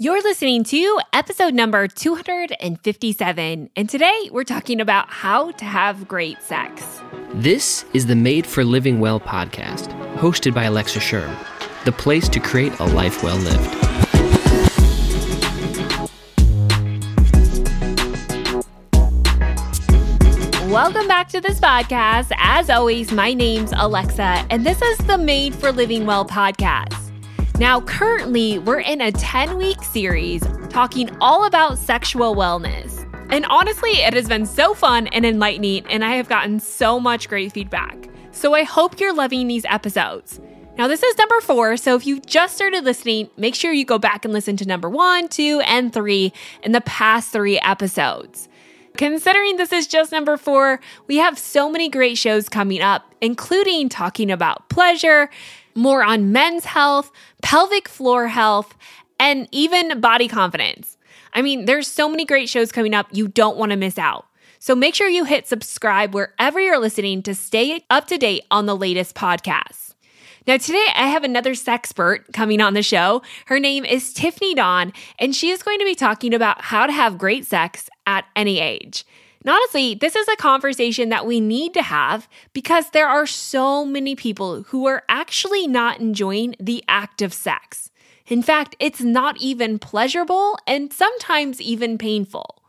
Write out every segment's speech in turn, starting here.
You're listening to episode number 257, and today we're talking about how to have great sex. This is the Made for Living Well podcast, hosted by Alexa Schirm, the place to create a life well lived. Welcome back to this podcast. As always, my name's Alexa, and this is the Made for Living Well podcast. Now, currently, we're in a 10 week series talking all about sexual wellness. And honestly, it has been so fun and enlightening, and I have gotten so much great feedback. So I hope you're loving these episodes. Now, this is number four, so if you've just started listening, make sure you go back and listen to number one, two, and three in the past three episodes. Considering this is just number four, we have so many great shows coming up, including talking about pleasure, more on men's health, pelvic floor health, and even body confidence. I mean, there's so many great shows coming up, you don't want to miss out. So make sure you hit subscribe wherever you're listening to stay up to date on the latest podcasts. Now, today I have another sexpert coming on the show. Her name is Tiffany Dawn, and she is going to be talking about how to have great sex at any age. And honestly, this is a conversation that we need to have because there are so many people who are actually not enjoying the act of sex. In fact, it's not even pleasurable and sometimes even painful.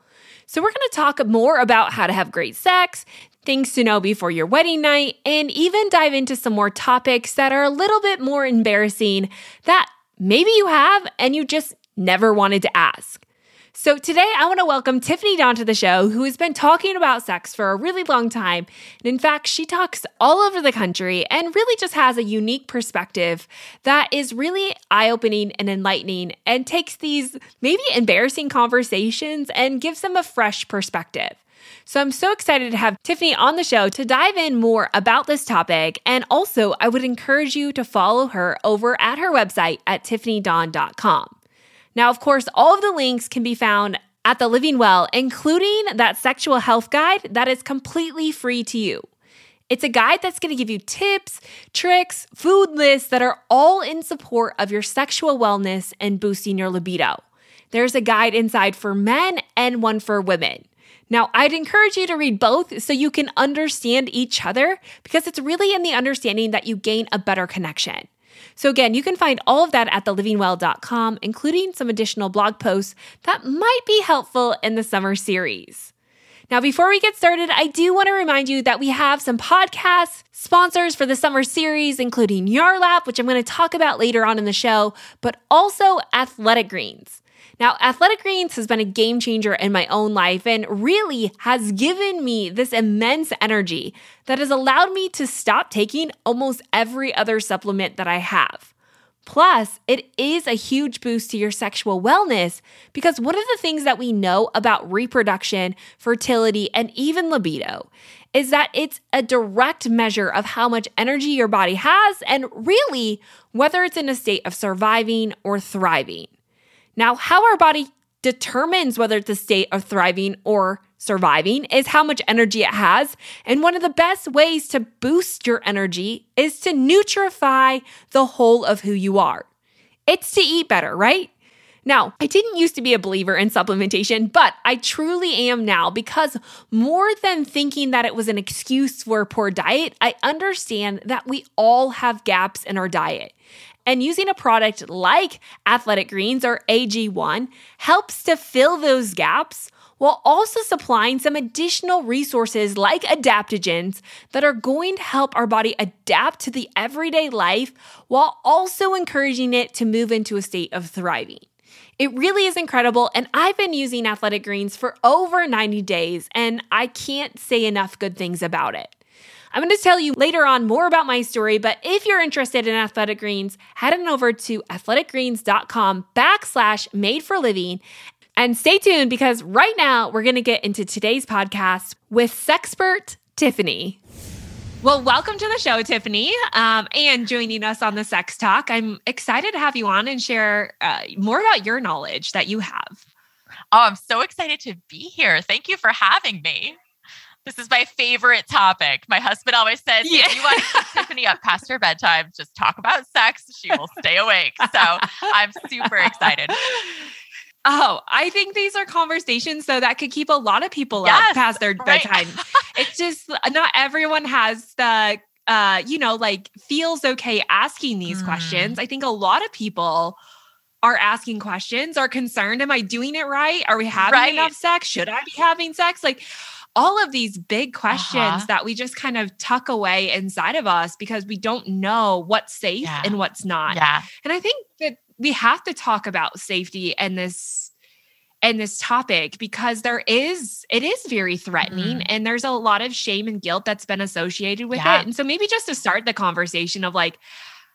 So, we're going to talk more about how to have great sex, things to know before your wedding night, and even dive into some more topics that are a little bit more embarrassing that maybe you have and you just never wanted to ask. So today I want to welcome Tiffany Dawn to the show, who has been talking about sex for a really long time. And in fact, she talks all over the country and really just has a unique perspective that is really eye opening and enlightening and takes these maybe embarrassing conversations and gives them a fresh perspective. So I'm so excited to have Tiffany on the show to dive in more about this topic. And also, I would encourage you to follow her over at her website at tiffanydawn.com. Now, of course, all of the links can be found at the Living Well, including that sexual health guide that is completely free to you. It's a guide that's going to give you tips, tricks, food lists that are all in support of your sexual wellness and boosting your libido. There's a guide inside for men and one for women. Now, I'd encourage you to read both so you can understand each other because it's really in the understanding that you gain a better connection. So, again, you can find all of that at thelivingwell.com, including some additional blog posts that might be helpful in the summer series. Now, before we get started, I do want to remind you that we have some podcast sponsors for the summer series, including Yarlap, which I'm going to talk about later on in the show, but also Athletic Greens. Now, Athletic Greens has been a game changer in my own life and really has given me this immense energy that has allowed me to stop taking almost every other supplement that I have. Plus, it is a huge boost to your sexual wellness because one of the things that we know about reproduction, fertility, and even libido is that it's a direct measure of how much energy your body has and really whether it's in a state of surviving or thriving. Now, how our body determines whether it's a state of thriving or surviving is how much energy it has. And one of the best ways to boost your energy is to nutrify the whole of who you are. It's to eat better, right? Now, I didn't used to be a believer in supplementation, but I truly am now because more than thinking that it was an excuse for a poor diet, I understand that we all have gaps in our diet. And using a product like Athletic Greens or AG1 helps to fill those gaps while also supplying some additional resources like adaptogens that are going to help our body adapt to the everyday life while also encouraging it to move into a state of thriving. It really is incredible, and I've been using Athletic Greens for over 90 days, and I can't say enough good things about it. I'm going to tell you later on more about my story, but if you're interested in Athletic Greens, head on over to athleticgreens.com backslash made for living and stay tuned because right now we're going to get into today's podcast with Sexpert Tiffany. Well, welcome to the show, Tiffany, um, and joining us on the Sex Talk. I'm excited to have you on and share uh, more about your knowledge that you have. Oh, I'm so excited to be here. Thank you for having me. This is my favorite topic. My husband always says, yeah. if you want to keep Tiffany up past her bedtime, just talk about sex. She will stay awake. So I'm super excited. Oh, I think these are conversations though that could keep a lot of people Yes, up past their right. bedtime. it's just not everyone has the uh, you know, like feels okay asking these Mm. questions. I think a lot of people are asking questions, are concerned, am I doing it right? Are we having Right. enough sex? Should I be having sex? Like all of these big questions Uh-huh. that we just kind of tuck away inside of us because we don't know what's safe Yeah. and what's not. Yeah. And I think that we have to talk about safety and this and this topic because there is it is very threatening Mhm. and there's a lot of shame and guilt that's been associated with Yeah. it. And so maybe just to start the conversation of like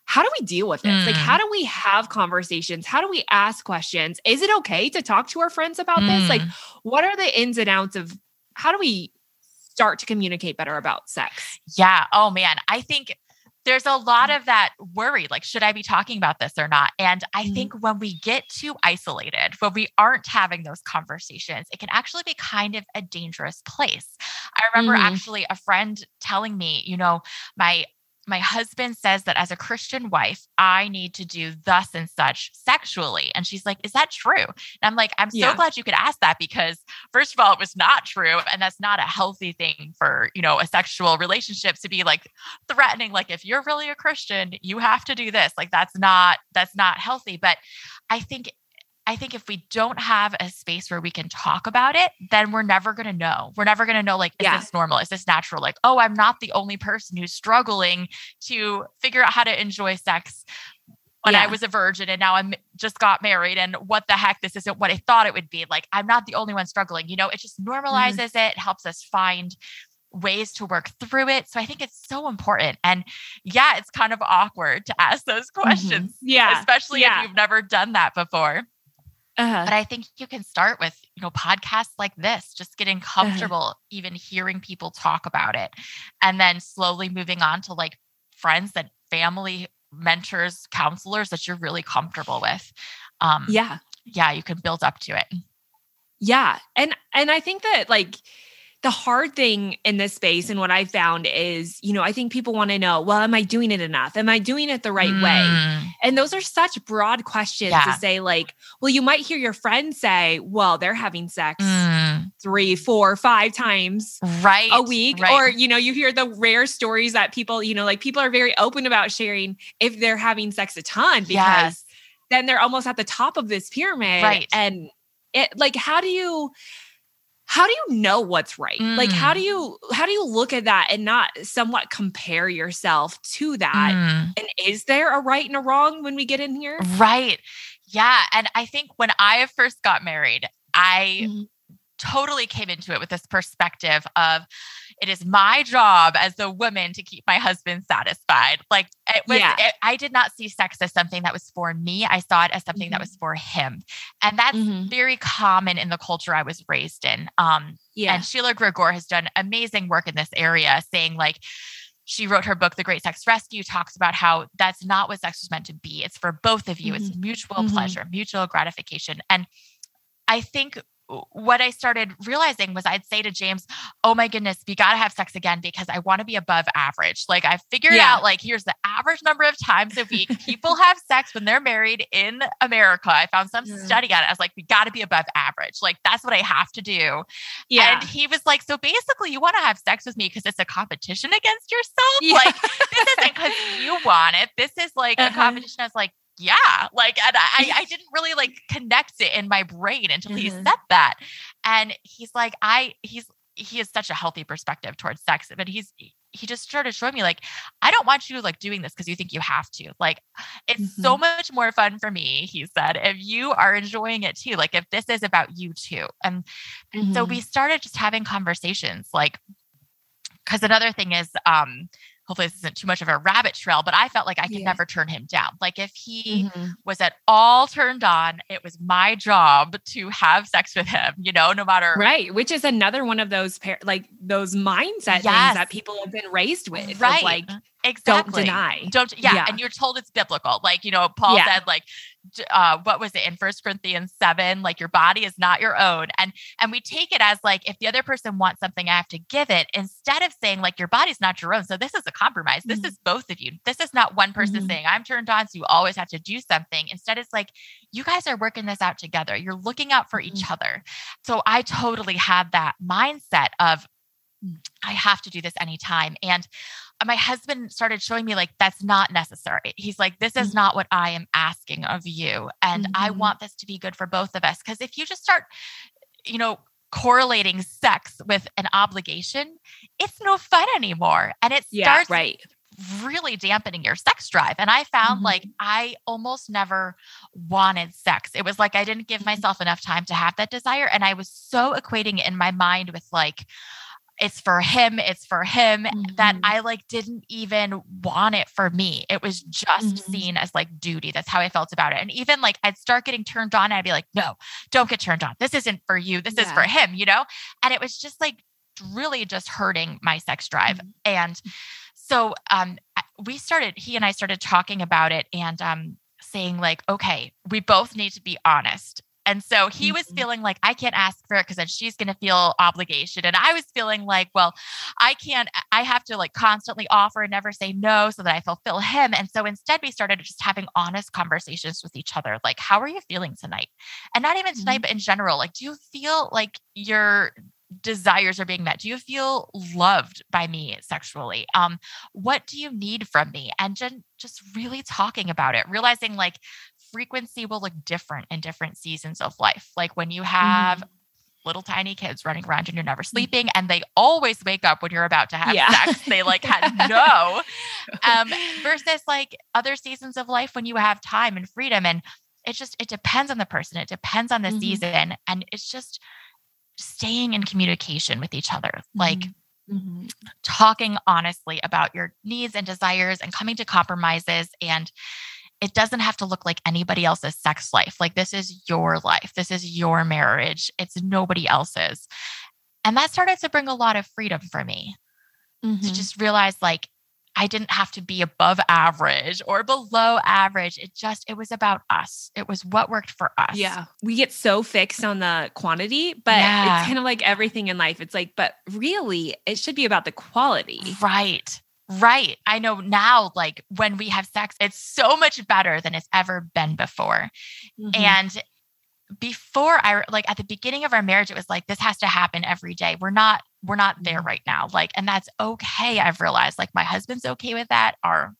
how do we deal with this? Like Mm. how do we have conversations? How do we ask questions? Is it okay to talk to our friends about this? Like Mm. what are the ins and outs of how do we start to communicate better about sex? Yeah. Oh man. I think there's a lot of that worry like, should I be talking about this or not? And I Mhm. think when we get too isolated, when we aren't having those conversations, it can actually be kind of a dangerous place. I remember Mhm. actually a friend telling me, you know, my my husband says that as a Christian wife, I need to do thus and such sexually. And she's like, Is that true? And I'm like, I'm so Yeah. glad you could ask that because, first of all, it was not true. And that's not a healthy thing for, you know, a sexual relationship to be like threatening, like, if you're really a Christian, you have to do this. Like, that's not, that's not healthy. But I think I think if we don't have a space where we can talk about it, then we're never going to know. We're never going to know, like, is Yeah. this normal? Is this natural? Like, oh, I'm not the only person who's struggling to figure out how to enjoy sex when I was a virgin and now I'm just got married and what the heck, this isn't what I thought it would be. Like, I'm not the only one struggling. You know, it just normalizes it, helps us find ways to work through it. So I think it's so important. And yeah, it's kind of awkward to ask those questions, Mm-hmm. Yeah. especially yeah. if you've never done that before. Uh-huh. But I think you can start with, you know, podcasts like this, just getting comfortable, even hearing people talk about it. And then slowly moving on to like friends that family mentors, counselors that you're really comfortable with. Um, yeah. yeah, you can build up to it. Yeah. And and I think that like the hard thing in this space and what I found is, you know, I think people want to know, well, am I doing it enough? Am I doing it the right way? Mm, And those are such broad questions Yeah. to say, like, well, you might hear your friend say, well, they're having sex mm, three, four, five times right. a week. right. Or, you know, you hear the rare stories that people, you know, like people are very open about sharing if they're having sex a ton because yes. then they're almost at the top of this pyramid. Right. And it like how do you how do you know what's right? Like how Mm. do you how do you look at that and not somewhat compare yourself to that? Mm. And is there a right and a wrong when we get in here? Right. Yeah. And I think when I first got married, I Mhm. totally came into it with this perspective of it is my job as a woman to keep my husband satisfied. Like it was, Yeah. it- I did not see sex as something that was for me. I saw it as something that Mhm. was for him. And that's Mhm. very common in the culture I was raised in. Um, Yeah. and Sheila Gregoire has done amazing work in this area, saying like she wrote her book, The Great Sex Rescue, talks about how that's not what sex was meant to be. It's for both of you. It's mutual Mhm. pleasure, mutual gratification. And I think what I started realizing was I'd say to James, Oh my goodness, we got to have sex again because I want to be above average. Like I figured Yeah. out, like, here's the average number of times a week people have sex when they're married in America. I found some Yeah. study on it. I was like, we got to be above average. Like, that's what I have to do. yeah. And he was like, So basically, you want to have sex with me because it's a competition against yourself? Yeah. Like, this isn't because you want it. This is like a Uh-huh. competition. I was like, yeah, like, and I, I didn't really like connect it in my brain until he Mhm. said that. And he's like, I, he's, he has such a healthy perspective towards sex, but he's, he just started showing me like, I don't want you like doing this because you think you have to. Like, it's so much more fun for me, he said, if you are enjoying it too. Like, if this is about you too. And so Mhm. we started just having conversations like because another thing is um hopefully this isn't too much of a rabbit trail but i felt like i could Yeah. never turn him down like if he Mhm. was at all turned on it was my job to have sex with him you know no matter Right, which is another one of those par- like those mindset things that people have been raised with. Right. like exactly. don't deny. Don't yeah, Yeah. and you're told it's biblical. Like, you know, Paul Yeah. said like uh what was it in First Corinthians 7, like your body is not your own. And and we take it as like if the other person wants something, I have to give it instead of saying like your body's not your own. So this is a compromise. This Mhm. is both of you. This is not one person Mhm. saying I'm turned on, so you always have to do something. Instead, it's like you guys are working this out together. You're looking out for each other. So I totally had that mindset of I have to do this anytime. And uh, my husband started showing me like that's not necessary. He's like, this is Mhm. not what I am asking of you. And I Mhm. want this to be good for both of us. Cause if you just start, you know, correlating sex with an obligation, it's no fun anymore. And it Yeah, starts right. really dampening your sex drive. And I found Mhm. like I almost never wanted sex. It was like I didn't give Mhm. myself enough time to have that desire. And I was so equating it in my mind with like, it's for him, it's for him, that Mhm. I like didn't even want it for me. It was just Mhm. seen as like duty. That's how I felt about it. And even like I'd start getting turned on and I'd be like, no, don't get turned on. This isn't for you. This is for him, you know? And it was just like really just hurting my sex drive. Mhm. And so um we started he and I started talking about it and um saying like okay we both need to be honest and so he was Mhm. feeling like I can't ask for it because then she's going to feel obligation. And I was feeling like well I can't I have to like constantly offer and never say no so that I fulfill him. And so instead we started just having honest conversations with each other like how are you feeling tonight? And not even tonight Mhm. but in general like do you feel like your desires are being met? Do you feel loved by me sexually? Um what do you need from me? And just just really talking about it realizing like frequency will look different in different seasons of life like when you have Mhm. little tiny kids running around and you're never sleeping and they always wake up when you're about to have Yeah. sex they like had no um versus like other seasons of life when you have time and freedom and it just it depends on the person it depends on the Mhm. season and it's just staying in communication with each other like Mhm. talking honestly about your needs and desires and coming to compromises and it doesn't have to look like anybody else's sex life like this is your life this is your marriage it's nobody else's and that started to bring a lot of freedom for me to Mhm. just realize like I didn't have to be above average or below average. It just, it was about us. It was what worked for us. Yeah. We get so fixed on the quantity, but Yeah. it's kind of like everything in life. It's like, but really, it should be about the quality. Right. Right. I know now, like when we have sex, it's so much better than it's ever been before. Mhm. And before I like at the beginning of our marriage, it was like this has to happen every day. We're not, we're not there Mhm. right now. Like, and that's okay. I've realized like my husband's okay with that. Our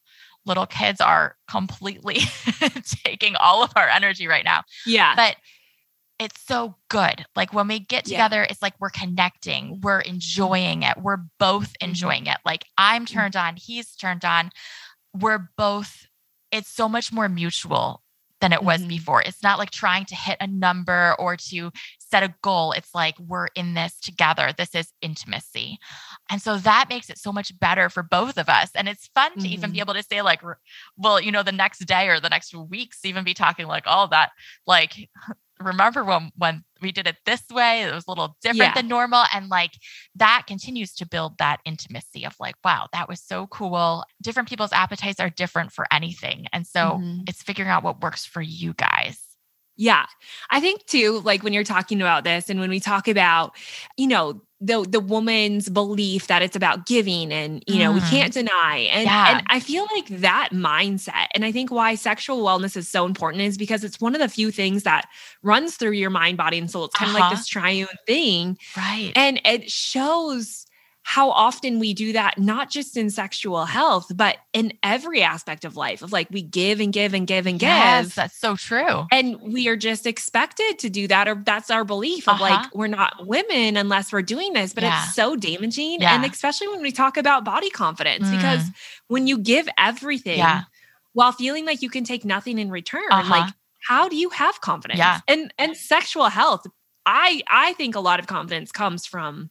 little kids are completely taking all of our energy right now. yeah. But it's so good. Like when we get Yeah. together, it's like we're connecting, we're enjoying it, we're both Mhm. enjoying it. Like I'm turned on, he's turned on. We're both, it's so much more mutual than it was Mhm. before. It's not like trying to hit a number or to set a goal. It's like we're in this together. This is intimacy. And so that makes it so much better for both of us. And it's fun to even be able to say, like, well, you know, the next day or the next weeks, even be talking like all that, like, remember when when we did it this way it was a little different Yeah. than normal and like that continues to build that intimacy of like wow that was so cool different people's appetites are different for anything and so Mhm. it's figuring out what works for you guys Yeah. I think too, like when you're talking about this and when we talk about, you know, the the woman's belief that it's about giving and you know, we Mhm. can't deny. And Yeah. and I feel like that mindset, and I think why sexual wellness is so important is because it's one of the few things that runs through your mind, body, and soul. It's kind of Uh-huh. like this triune thing. right And it shows how often we do that, not just in sexual health, but in every aspect of life. Of like we give and give and give and give. yes that's so true And we are just expected to do that, or that's our belief of Uh-huh. like, we're not women unless we're doing this, but Yeah. it's so damaging. Yeah. And especially when we talk about body confidence, because when you give everything Yeah. while feeling like you can take nothing in return, Uh-huh. like, how do you have confidence? Yeah. And and sexual health, I I think a lot of confidence comes from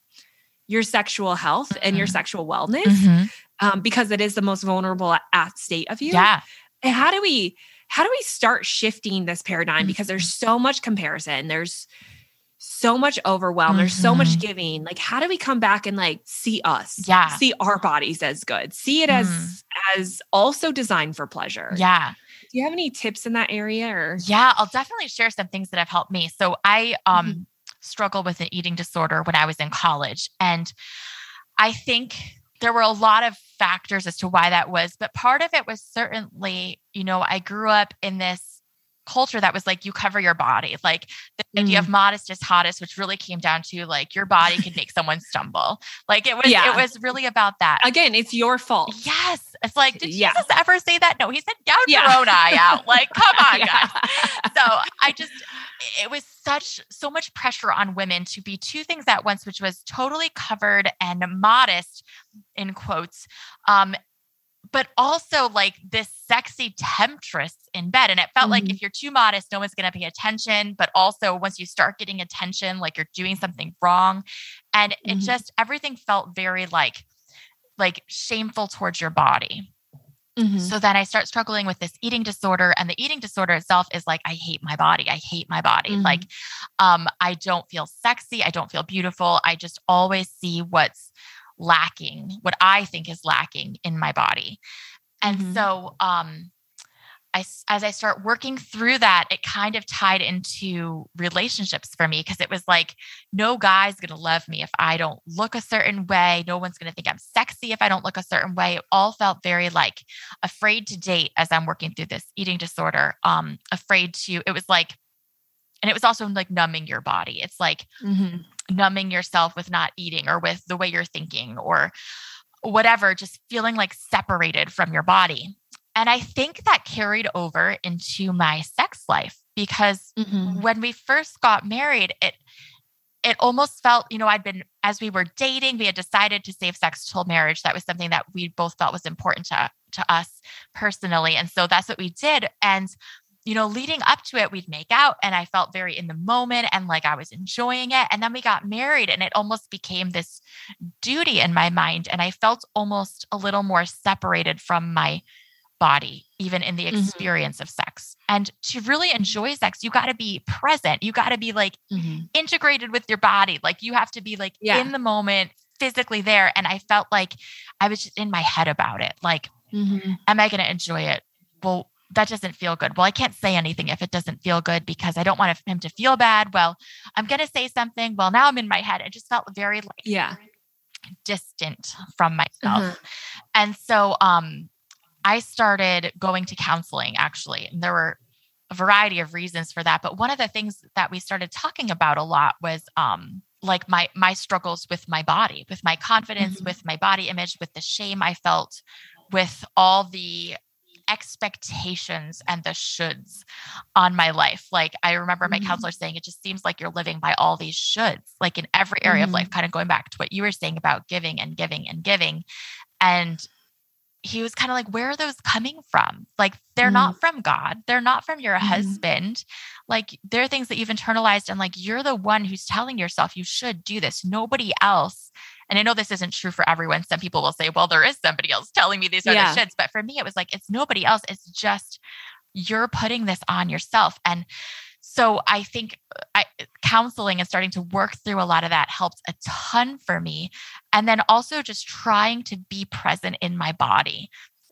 your sexual health and your Mhm. sexual wellness, Mhm. um, because it is the most vulnerable at state of you yeah and how do we how do we start shifting this paradigm because there's so much comparison there's so much overwhelm. There's so much Mhm. giving. Like, how do we come back and like see us? Yeah. See our bodies as good. See it as as also designed for pleasure. Yeah. Do you have any tips in that area or Yeah, I'll definitely share some things that have helped me. So I um Mm-hmm. Struggled with an eating disorder when I was in college. And I think there were a lot of factors as to why that was, but part of it was certainly, you know, I grew up in this culture that was like you cover your body. Like the idea Mm-hmm. of modest is hottest, which really came down to like your body could make someone stumble. Like it was Yeah. it was really about that. again, it's your fault. Yes. It's like, did Yeah. Jesus ever say that? No, he said, gouge Yeah. your own eye out. Like, come on, Yeah. guys. So I just, it was such, so much pressure on women to be two things at once, which was totally covered and modest, in quotes. Um, but also like this sexy temptress in bed. And it felt like Mhm. if you're too modest, no one's going to pay attention. But also, once you start getting attention, like you're doing something wrong. And it Mhm. just, everything felt very like, like shameful towards your body. Mhm. So then I start struggling with this eating disorder and the eating disorder itself is like I hate my body. I hate my body. Mhm. Like um I don't feel sexy, I don't feel beautiful. I just always see what's lacking, what I think is lacking in my body. And Mhm. so um I, as I start working through that, it kind of tied into relationships for me because it was like, no guy's going to love me if I don't look a certain way. No one's going to think I'm sexy if I don't look a certain way. It all felt very like afraid to date as I'm working through this eating disorder. Um, afraid to, it was like, and it was also like numbing your body. It's like Mhm. Numbing yourself with not eating or with the way you're thinking or whatever, just feeling like separated from your body. And I think that carried over into my sex life because Mhm. when we first got married, it it almost felt, you know, I'd been as we were dating, we had decided to save sex till marriage. That was something that we both thought was important to to us personally. And so that's what we did. And you know, leading up to it, we'd make out and I felt very in the moment and like I was enjoying it. And then we got married and it almost became this duty in my mind. And I felt almost a little more separated from my body, even in the Mhm. experience of sex. And to really enjoy sex, you got to be present. You got to be like Mhm. integrated with your body. Like you have to be like Yeah. in the moment, physically there. And I felt like I was just in my head about it. Like, Mhm. am I going to enjoy it? Well, that doesn't feel good. Well, I can't say anything if it doesn't feel good because I don't want him to feel bad. Well, I'm going to say something. Well, now I'm in my head. It just felt very like Yeah. distant from myself. Uh-huh. And so um I started going to counseling actually. And there were a variety of reasons for that, but one of the things that we started talking about a lot was um like my my struggles with my body, with my confidence, Mhm. with my body image, with the shame I felt, with all the expectations and the shoulds on my life. Like I remember my Mhm. counselor saying it just seems like you're living by all these shoulds, like in every area of Mhm. life, kind of going back to what you were saying about giving and giving and giving. And he was kind of like, where are those coming from? Like, they're not from God. They're not from your Mhm. husband. Like, they're things that you've internalized. And like, you're the one who's telling yourself you should do this. Nobody else. And I know this isn't true for everyone. Some people will say, well, there is somebody else telling me these are Yeah. the shoulds. But for me, it was like, it's nobody else. It's just you're putting this on yourself. And so I think uh, I, counseling and starting to work through a lot of that helped a ton for me. And then also just trying to be present in my body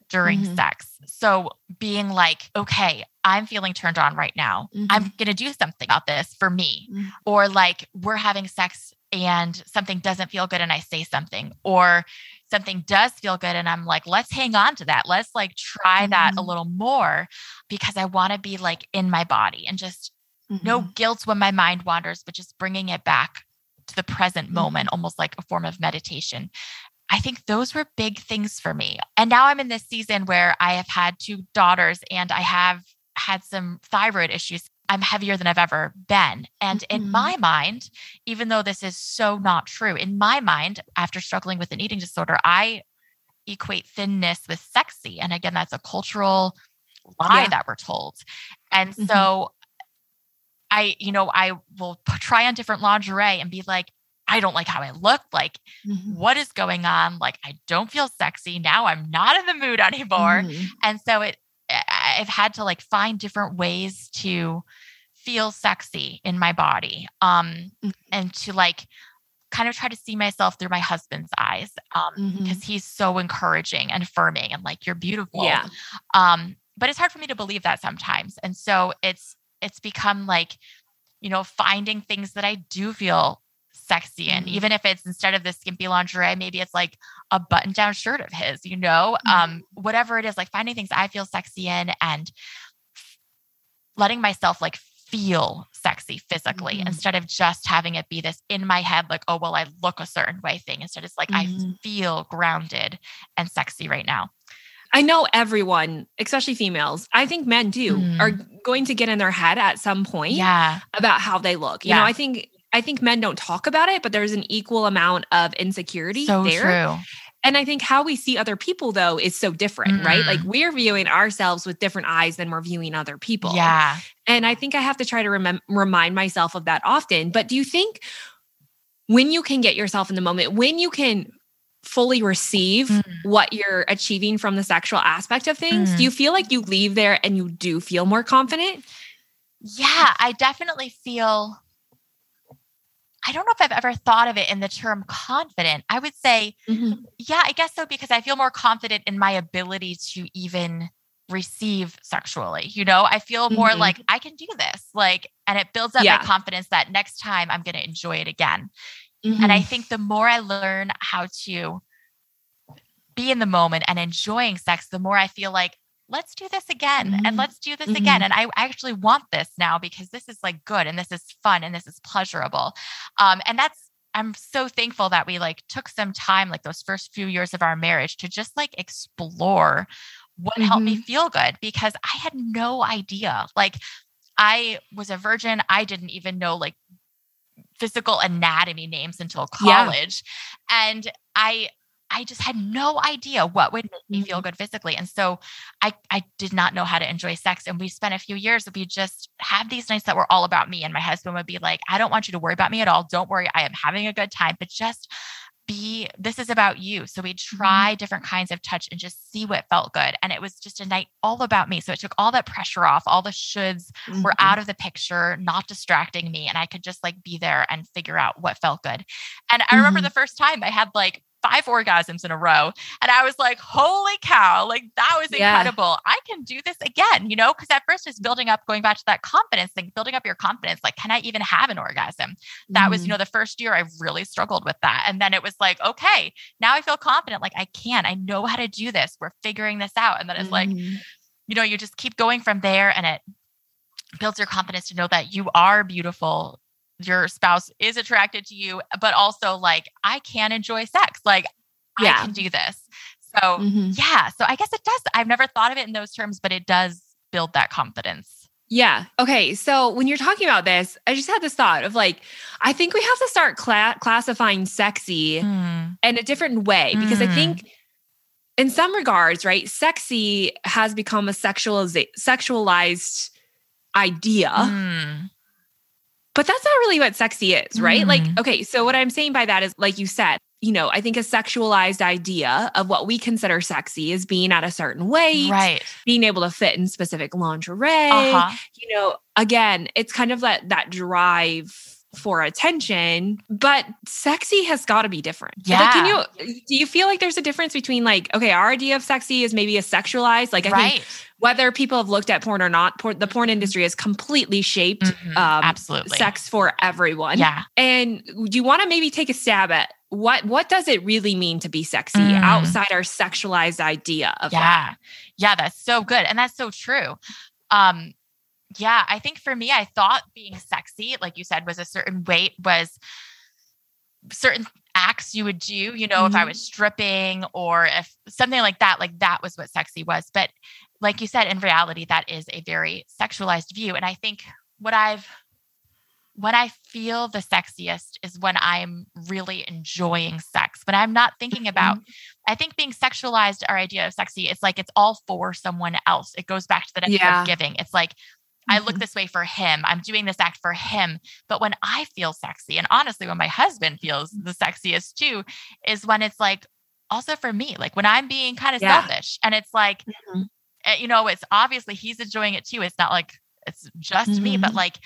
during Mhm. sex. So being like, okay, I'm feeling turned on right now. I'm going to do something about this for me. Mhm. Or like we're having sex and something doesn't feel good and I say something, or something does feel good and I'm like, let's hang on to that. Let's like try that a Mhm. little more because I want to be like in my body and just no Mhm. guilt when my mind wanders, but just bringing it back to the present Mm-hmm. moment, almost like a form of meditation. I think those were big things for me. And now I'm in this season where I have had two daughters and I have had some thyroid issues. I'm heavier than I've ever been. And in Mhm. my mind, even though this is so not true, in my mind, after struggling with an eating disorder, I equate thinness with sexy. And again, that's a cultural lie Yeah. that we're told. And Mhm. so I, you know, I will try on different lingerie and be like, I don't like how I look. Like, Mhm. what is going on? Like, I don't feel sexy. Now I'm not in the mood anymore. Mhm. And so it, I've had to like find different ways to feel sexy in my body um Mhm. and to like kind of try to see myself through my husband's eyes um Mhm. because he's so encouraging and affirming and like you're beautiful Yeah. um but it's hard for me to believe that sometimes and so it's it's become like you know finding things that i do feel sexy in Mhm. even if it's instead of the skimpy lingerie maybe it's like a button down shirt of his you know um whatever it is like finding things i feel sexy in and letting myself like feel sexy physically Mhm. instead of just having it be this in my head like oh well i look a certain way thing instead it's like i Mhm. feel grounded and sexy right now I know everyone, especially females, I think men do, Mhm. are going to get in their head at some point yeah about how they look. You know, I think I think men don't talk about it, but there's an equal amount of insecurity so there. true And I think how we see other people though is so different, right? Mhm. Like we're viewing ourselves with different eyes than we're viewing other people. yeah And I think I have to try to remem- remind myself of that often. But do you think when you can get yourself in the moment, when you can fully receive Mm. what you're achieving from the sexual aspect of things, Mhm. do you feel like you leave there and you do feel more confident? Yeah, I definitely feel. I don't know if I've ever thought of it in the term confident. I would say, yeah, I guess so, because I feel more confident in my ability to even receive sexually. You know, I feel more Mhm. like I can do this, like, and it builds up Yeah. my confidence that next time I'm going to enjoy it again. Mm-hmm. And I think the more I learn how to be in the moment and enjoying sex, the more I feel like, let's do this again Mhm. and let's do this Mhm. again. And I, I actually want this now because this is like good and this is fun and this is pleasurable. Um, and that's, I'm so thankful that we like took some time, like those first few years of our marriage, to just like explore what helped me feel good because I had no idea. Like, I was a virgin. I didn't even know like physical anatomy names until Yeah. college. And I I just had no idea what would make me feel good physically. And so I I did not know how to enjoy sex. And we spent a few years we just had these nights that were all about me. And my husband would be like, I don't want you to worry about me at all. Don't worry. I am having a good time, but just be this is about you. So we'd try different kinds of touch and just see what felt good. And it was just a night all about me. So it took all that pressure off, all the shoulds were Mhm. out of the picture, not distracting me. And I could just like be there and figure out what felt good. And I remember Mhm. the first time I had like five orgasms in a row. And I was like, holy cow, like that was Yeah. incredible. I can do this again, you know? Because at first it's building up, going back to that confidence thing, building up your confidence. Like, can I even have an orgasm? That was, you Mhm. know, the first year I really struggled with that. And then it was like, okay, now I feel confident. Like, I can, I know how to do this. We're figuring this out. And then it's like, Mhm. you know, you just keep going from there and it builds your confidence to know that you are beautiful. Your spouse is attracted to you, but also like, I can enjoy sex. Like, Yeah. I can do this. So, Mhm. yeah. So, I guess it does. I've never thought of it in those terms, but it does build that confidence. Yeah. Okay. So when you're talking about this, I just had this thought of like, I think we have to start cla- classifying sexy Mm, in a different way because I Mhm. think in some regards, right, sexy has become a sexualiza- sexualized idea, mm, but that's not really what sexy is, right? Like, Mhm. okay, so what I'm saying by that is, like you said, you know, I think a sexualized idea of what we consider sexy is being at a certain weight, right. being able to fit in specific lingerie, Uh huh. you know, again, it's kind of that that drive for attention, but sexy has got to be different. Like, can you do you feel like there's a difference between like okay, our idea of sexy is maybe a sexualized like I right. think whether people have looked at porn or not, porn, the porn industry has completely shaped Mhm. um, Absolutely. sex for everyone. Yeah. And do you want to maybe take a stab at what what does it really mean to be sexy Mm. outside our sexualized idea of that? yeah yeah that's so good and that's so true um yeah i think for me i thought being sexy like you said was a certain weight was certain acts you would do you know if i Mhm. was stripping or if something like that like that was what sexy was but like you said in reality that is a very sexualized view and i think what i've when I feel the sexiest is when I'm really enjoying sex, when I'm not thinking about, I think being sexualized, our idea of sexy, it's like it's all for someone else. It goes back to the Yeah. of giving. It's like, I look Mhm. this way for him. I'm doing this act for him. But when I feel sexy, and honestly, when my husband feels the sexiest too, is when it's like also for me, like when I'm being kind of Yeah. selfish and it's like, Mhm. eh, you know, it's obviously he's enjoying it too. It's not like it's just mm-hmm. me, but mm-hmm. like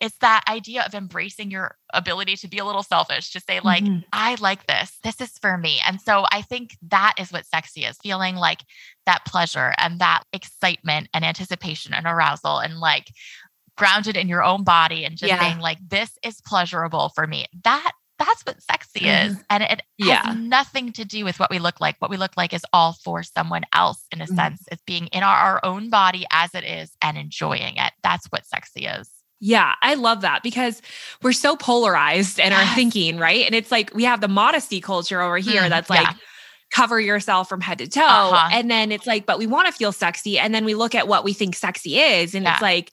it's that idea of embracing your ability to be a little selfish to say like mm-hmm. i like this this is for me and so i think that is what sexy is feeling like that pleasure and that excitement and anticipation and arousal and like grounded in your own body and just yeah. saying like this is pleasurable for me that that's what sexy mm-hmm. is and it yeah. has nothing to do with what we look like what we look like is all for someone else in a mm-hmm. sense it's being in our, our own body as it is and enjoying it that's what sexy is yeah, I love that because we're so polarized in our thinking, right? And it's like we have the modesty culture over here mm, that's like yeah. cover yourself from head to toe. Uh-huh. And then it's like, but we want to feel sexy. And then we look at what we think sexy is, and yeah. it's like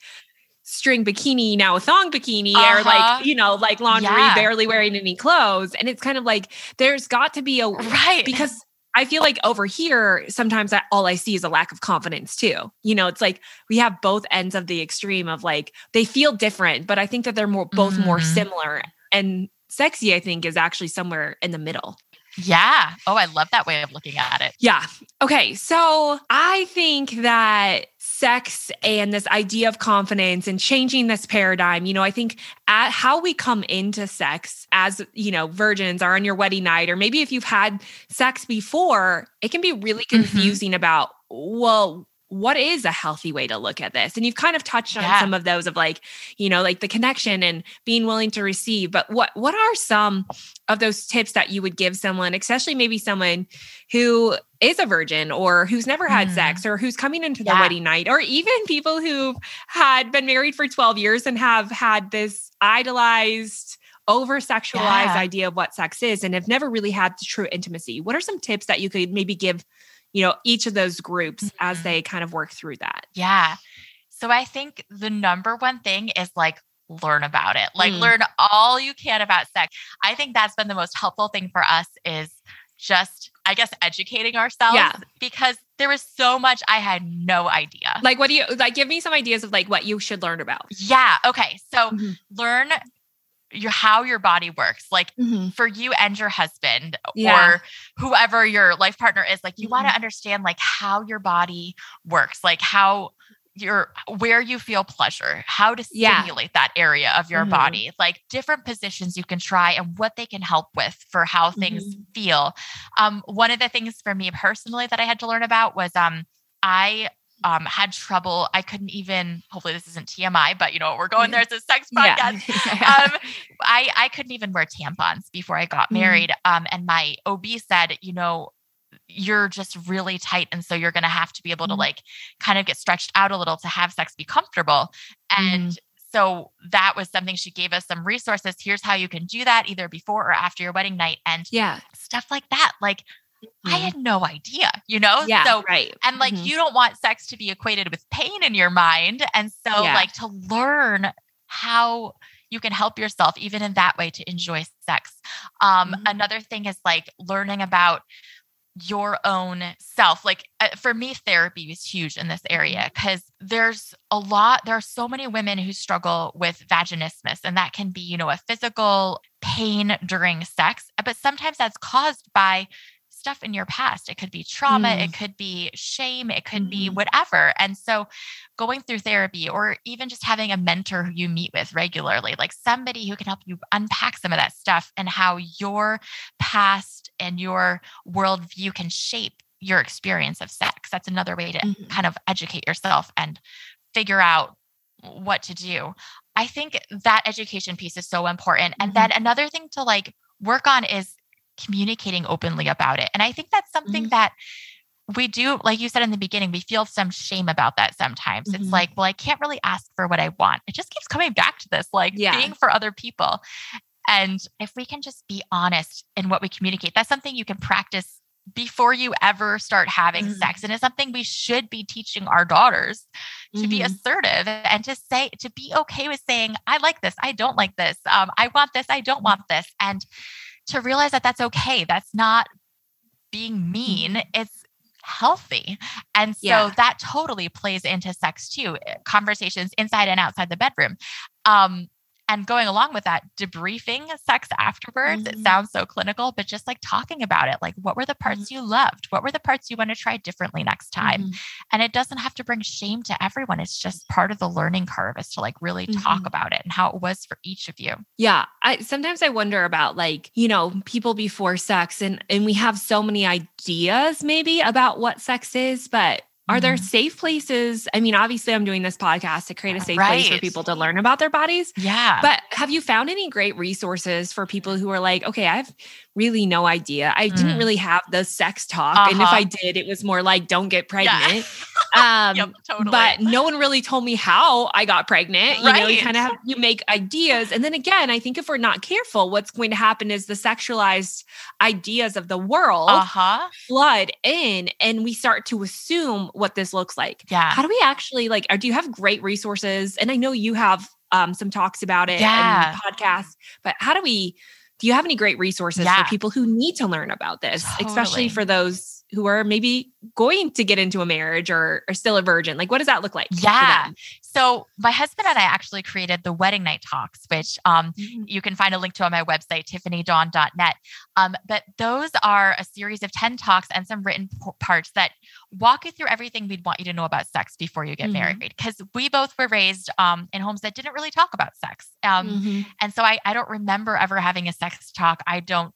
string bikini, now a thong bikini, uh-huh. or like, you know, like lingerie, yeah. barely wearing any clothes. And it's kind of like there's got to be a right because I feel like over here, sometimes I, all I see is a lack of confidence too. You know, it's like we have both ends of the extreme of like they feel different, but I think that they're more both mm-hmm. more similar. And sexy, I think, is actually somewhere in the middle. Yeah. Oh, I love that way of looking at it. Yeah. Okay. So I think that sex and this idea of confidence and changing this paradigm, you know, I think at how we come into sex as, you know, virgins are on your wedding night, or maybe if you've had sex before, it can be really mm-hmm. confusing mm-hmm. about, well, what is a healthy way to look at this? And you've kind of touched on yeah. some of those of like, you know, like the connection and being willing to receive. But what what are some of those tips that you would give someone, especially maybe someone who is a virgin or who's never had mm. sex or who's coming into yeah. the wedding night or even people who've had been married for 12 years and have had this idolized over sexualized yeah. idea of what sex is and have never really had the true intimacy. What are some tips that you could maybe give you know, each of those groups mm-hmm. as they kind of work through that. Yeah. So I think the number one thing is like learn about it. Like mm. learn all you can about sex. I think that's been the most helpful thing for us is just I guess educating ourselves yeah. because there was so much I had no idea. Like what do you like give me some ideas of like what you should learn about? Yeah, okay. So mm-hmm. learn your how your body works like mm-hmm. for you and your husband yeah. or whoever your life partner is like you mm-hmm. want to understand like how your body works like how your where you feel pleasure how to stimulate yeah. that area of your mm-hmm. body like different positions you can try and what they can help with for how things mm-hmm. feel um one of the things for me personally that i had to learn about was um i um, had trouble. I couldn't even. Hopefully, this isn't TMI, but you know, we're going there. It's a sex podcast. Yeah. um, I I couldn't even wear tampons before I got mm. married. Um, and my OB said, you know, you're just really tight, and so you're going to have to be able to mm. like kind of get stretched out a little to have sex be comfortable. And mm. so that was something she gave us some resources. Here's how you can do that, either before or after your wedding night, and yeah, stuff like that. Like Mm-hmm. I had no idea, you know? Yeah, so, right. And like, mm-hmm. you don't want sex to be equated with pain in your mind. And so, yeah. like, to learn how you can help yourself even in that way to enjoy sex. Um, mm-hmm. Another thing is like learning about your own self. Like uh, for me, therapy was huge in this area because mm-hmm. there's a lot, there are so many women who struggle with vaginismus, and that can be, you know, a physical pain during sex, but sometimes that's caused by stuff in your past. It could be trauma, mm. it could be shame, it could mm. be mm-hmm. whatever. And so going through therapy or even just having a mentor who you meet with regularly, like somebody who can help you unpack some of that stuff and how your past and your worldview can shape your experience of sex. That's another way to mm-hmm. kind of educate yourself and figure out what to do. I think that education piece is so important. And mm-hmm. then another thing to like work on is communicating openly about it. And I think that's something mm-hmm. that we do, like you said in the beginning, we feel some shame about that sometimes. Mm-hmm. It's like, well, I can't really ask for what I want. It just keeps coming back to this, like yeah. being for other people. And if we can just be honest in what we communicate, that's something you can practice before you ever start having mm-hmm. sex. And it's something we should be teaching our daughters to mm-hmm. be assertive and to say, to be okay with saying, I like this, I don't like this, um, I want this, I don't want this. And to realize that that's okay. That's not being mean. Mm-hmm. It's healthy. And so yeah. that totally plays into sex too, eh, conversations inside and outside the bedroom. Um, and going along with that, debriefing sex afterwards. Mm-hmm. It sounds so clinical, but just like talking about it, like what were the parts mm-hmm. you loved? What were the parts you want to try differently next time? Mm-hmm. And it doesn't have to bring shame to everyone. It's just part of the learning curve is to like really talk mm-hmm. about it and how it was for each of you. Yeah. I sometimes I wonder about like, you know, people before sex and and we have so many ideas maybe about what sex is, but are there mm-hmm. safe places? I mean, obviously, I'm doing this podcast to create a safe right. place for people to learn about their bodies. Yeah. But have you found any great resources for people who are like, okay, I've really no idea. I mm. didn't really have the sex talk. Uh-huh. And if I uh-huh. did, it was more like, don't get pregnant. Yeah. Um, yep, totally. But no one really told me how I got pregnant. You right. know, you kind of have, you make ideas. And then again, I think if we're not careful, what's going to happen is the sexualized ideas of the world uh-huh. flood in and we start to assume what this looks like. Yeah. How do we actually like, or do you have great resources? And I know you have um, some talks about it yeah. and podcasts, but how do we, do you have any great resources yeah. for people who need to learn about this, totally. especially for those who are maybe going to get into a marriage or are still a virgin? Like, what does that look like? Yeah. So, my husband and I actually created the Wedding Night Talks, which um, mm-hmm. you can find a link to on my website, tiffanydawn.net. Um, but those are a series of 10 talks and some written p- parts that walk you through everything we'd want you to know about sex before you get mm-hmm. married. Because we both were raised um, in homes that didn't really talk about sex. Um, mm-hmm. And so, I, I don't remember ever having a sex talk. I don't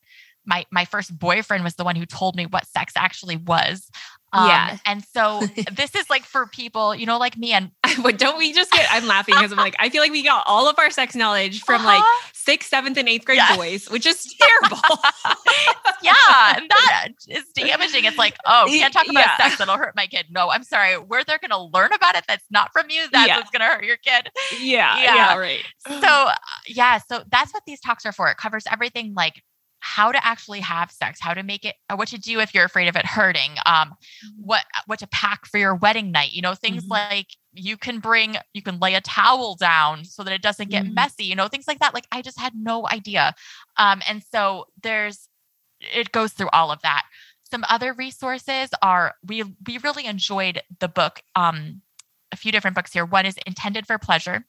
my my first boyfriend was the one who told me what sex actually was. Um, yeah. And so this is like for people, you know, like me and but don't we just get I'm laughing because I'm like, I feel like we got all of our sex knowledge from uh-huh. like sixth, seventh, and eighth grade yes. boys, which is terrible. yeah. And that is damaging. It's like, oh, we can't talk about yeah. sex that'll hurt my kid. No, I'm sorry. Where they're gonna learn about it that's not from you, that's yeah. what's gonna hurt your kid. Yeah. Yeah, yeah right. So uh, yeah, so that's what these talks are for. It covers everything like how to actually have sex, how to make it, what to do if you're afraid of it hurting, um, mm-hmm. what what to pack for your wedding night. You know, things mm-hmm. like you can bring, you can lay a towel down so that it doesn't get mm-hmm. messy. You know, things like that. Like I just had no idea, um, and so there's, it goes through all of that. Some other resources are we we really enjoyed the book. Um, a few different books here. One is intended for pleasure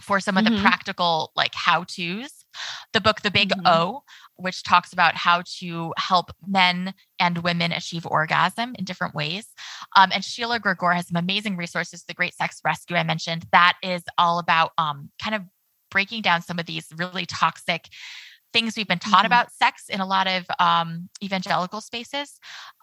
for some of mm-hmm. the practical like how to's the book the big mm-hmm. o which talks about how to help men and women achieve orgasm in different ways um, and Sheila Gregoire has some amazing resources the great sex rescue i mentioned that is all about um, kind of breaking down some of these really toxic things we've been taught mm-hmm. about sex in a lot of um, evangelical spaces.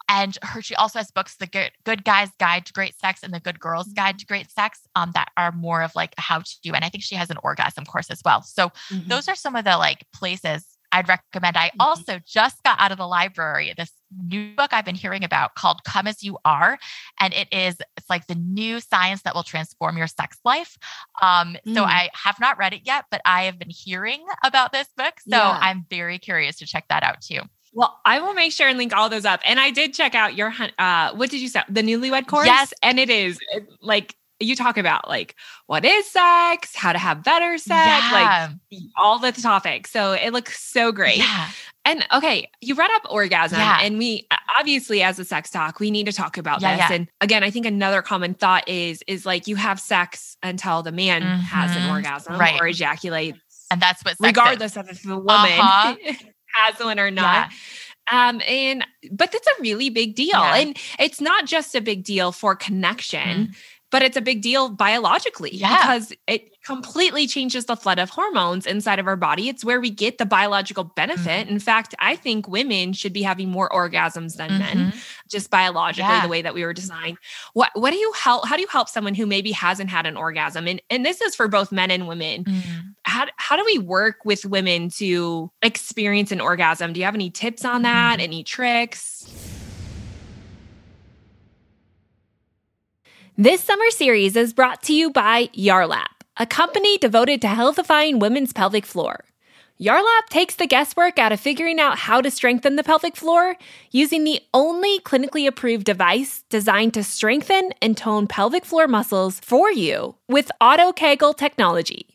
And her, she also has books, The Good, Good Guy's Guide to Great Sex and The Good Girl's Guide mm-hmm. to Great Sex, um, that are more of like how to do. And I think she has an orgasm course as well. So mm-hmm. those are some of the like places I'd recommend. I mm-hmm. also just got out of the library this new book I've been hearing about called Come As You Are. And it is, it's like the new science that will transform your sex life. Um, mm. So I have not read it yet, but I have been hearing about this book. So yeah. I'm very curious to check that out too. Well, I will make sure and link all those up. And I did check out your, uh, what did you say? The newlywed course? Yes. And it is like you talk about like what is sex, how to have better sex, yeah. like all the topics. So it looks so great. Yeah. And okay, you brought up orgasm, yeah. and we obviously, as a sex talk, we need to talk about yeah, this. Yeah. And again, I think another common thought is is like you have sex until the man mm-hmm. has an mm-hmm. orgasm right. or ejaculates, and that's what regardless of if the woman uh-huh. has one or not. Um, and but that's a really big deal, and it's not just a big deal for connection. Mm but it's a big deal biologically yeah. because it completely changes the flood of hormones inside of our body. It's where we get the biological benefit. Mm-hmm. In fact, I think women should be having more orgasms than mm-hmm. men, just biologically, yeah. the way that we were designed. What what do you help? How do you help someone who maybe hasn't had an orgasm? And and this is for both men and women. Mm-hmm. How how do we work with women to experience an orgasm? Do you have any tips on that? Mm-hmm. Any tricks? This summer series is brought to you by Yarlap, a company devoted to healthifying women's pelvic floor. Yarlap takes the guesswork out of figuring out how to strengthen the pelvic floor using the only clinically approved device designed to strengthen and tone pelvic floor muscles for you with auto Kegel technology.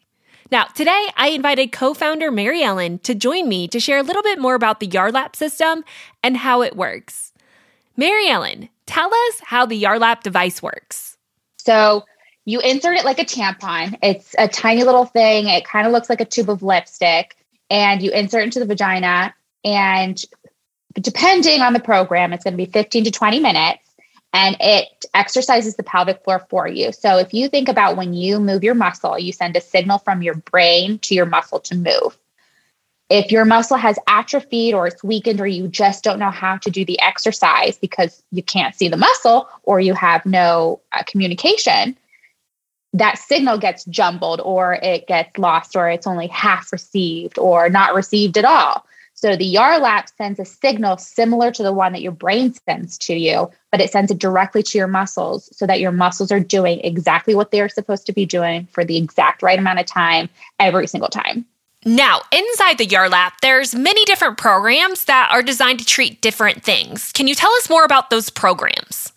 Now, today I invited co founder Mary Ellen to join me to share a little bit more about the Yarlap system and how it works. Mary Ellen, tell us how the Yarlap device works. So you insert it like a tampon. It's a tiny little thing. It kind of looks like a tube of lipstick, and you insert into the vagina. And depending on the program, it's going to be 15 to 20 minutes and it exercises the pelvic floor for you. So if you think about when you move your muscle, you send a signal from your brain to your muscle to move. If your muscle has atrophied or it's weakened or you just don't know how to do the exercise because you can't see the muscle or you have no uh, communication, that signal gets jumbled or it gets lost or it's only half received or not received at all. So the YARLAP sends a signal similar to the one that your brain sends to you, but it sends it directly to your muscles so that your muscles are doing exactly what they're supposed to be doing for the exact right amount of time every single time. Now, inside the YARLAP, there's many different programs that are designed to treat different things. Can you tell us more about those programs?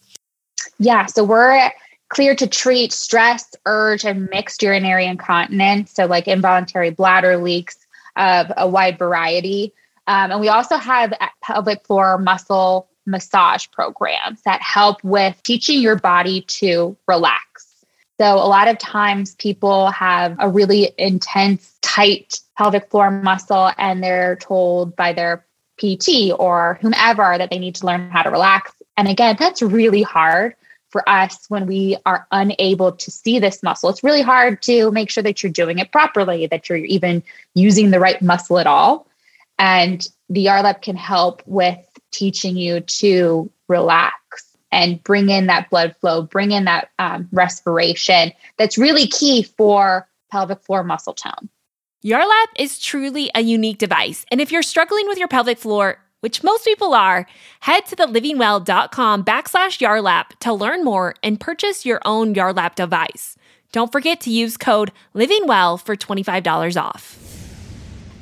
Yeah, so we're clear to treat stress, urge, and mixed urinary incontinence, so like involuntary bladder leaks of a wide variety. Um, and we also have pelvic floor muscle massage programs that help with teaching your body to relax. So, a lot of times people have a really intense, tight pelvic floor muscle, and they're told by their PT or whomever that they need to learn how to relax. And again, that's really hard for us when we are unable to see this muscle. It's really hard to make sure that you're doing it properly, that you're even using the right muscle at all. And the YARLAP can help with teaching you to relax and bring in that blood flow, bring in that um, respiration. That's really key for pelvic floor muscle tone. YARLAP is truly a unique device. And if you're struggling with your pelvic floor, which most people are, head to the livingwell.com backslash YARLAP to learn more and purchase your own YARLAP device. Don't forget to use code LIVINGWELL for $25 off.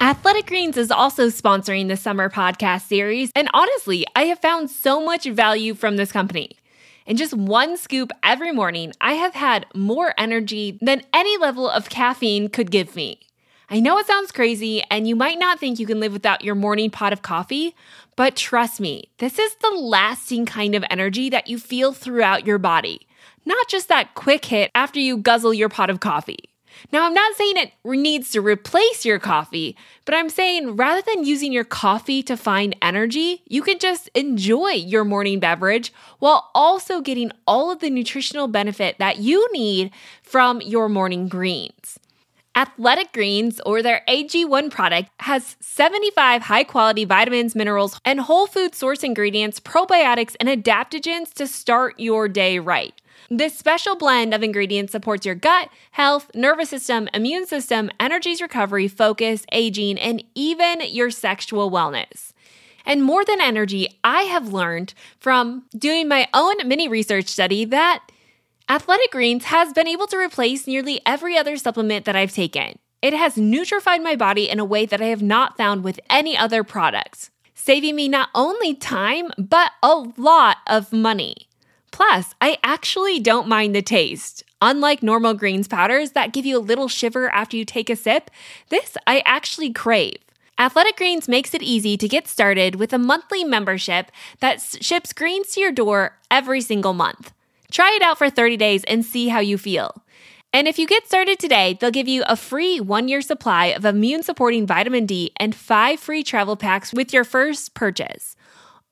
Athletic Greens is also sponsoring the summer podcast series, and honestly, I have found so much value from this company. In just one scoop every morning, I have had more energy than any level of caffeine could give me. I know it sounds crazy, and you might not think you can live without your morning pot of coffee, but trust me, this is the lasting kind of energy that you feel throughout your body, not just that quick hit after you guzzle your pot of coffee. Now, I'm not saying it needs to replace your coffee, but I'm saying rather than using your coffee to find energy, you can just enjoy your morning beverage while also getting all of the nutritional benefit that you need from your morning greens. Athletic Greens, or their AG1 product, has 75 high quality vitamins, minerals, and whole food source ingredients, probiotics, and adaptogens to start your day right. This special blend of ingredients supports your gut, health, nervous system, immune system, energies recovery, focus, aging, and even your sexual wellness. And more than energy, I have learned from doing my own mini research study that Athletic Greens has been able to replace nearly every other supplement that I've taken. It has nutrified my body in a way that I have not found with any other products, saving me not only time, but a lot of money. Plus, I actually don't mind the taste. Unlike normal greens powders that give you a little shiver after you take a sip, this I actually crave. Athletic Greens makes it easy to get started with a monthly membership that ships greens to your door every single month. Try it out for 30 days and see how you feel. And if you get started today, they'll give you a free one year supply of immune supporting vitamin D and five free travel packs with your first purchase.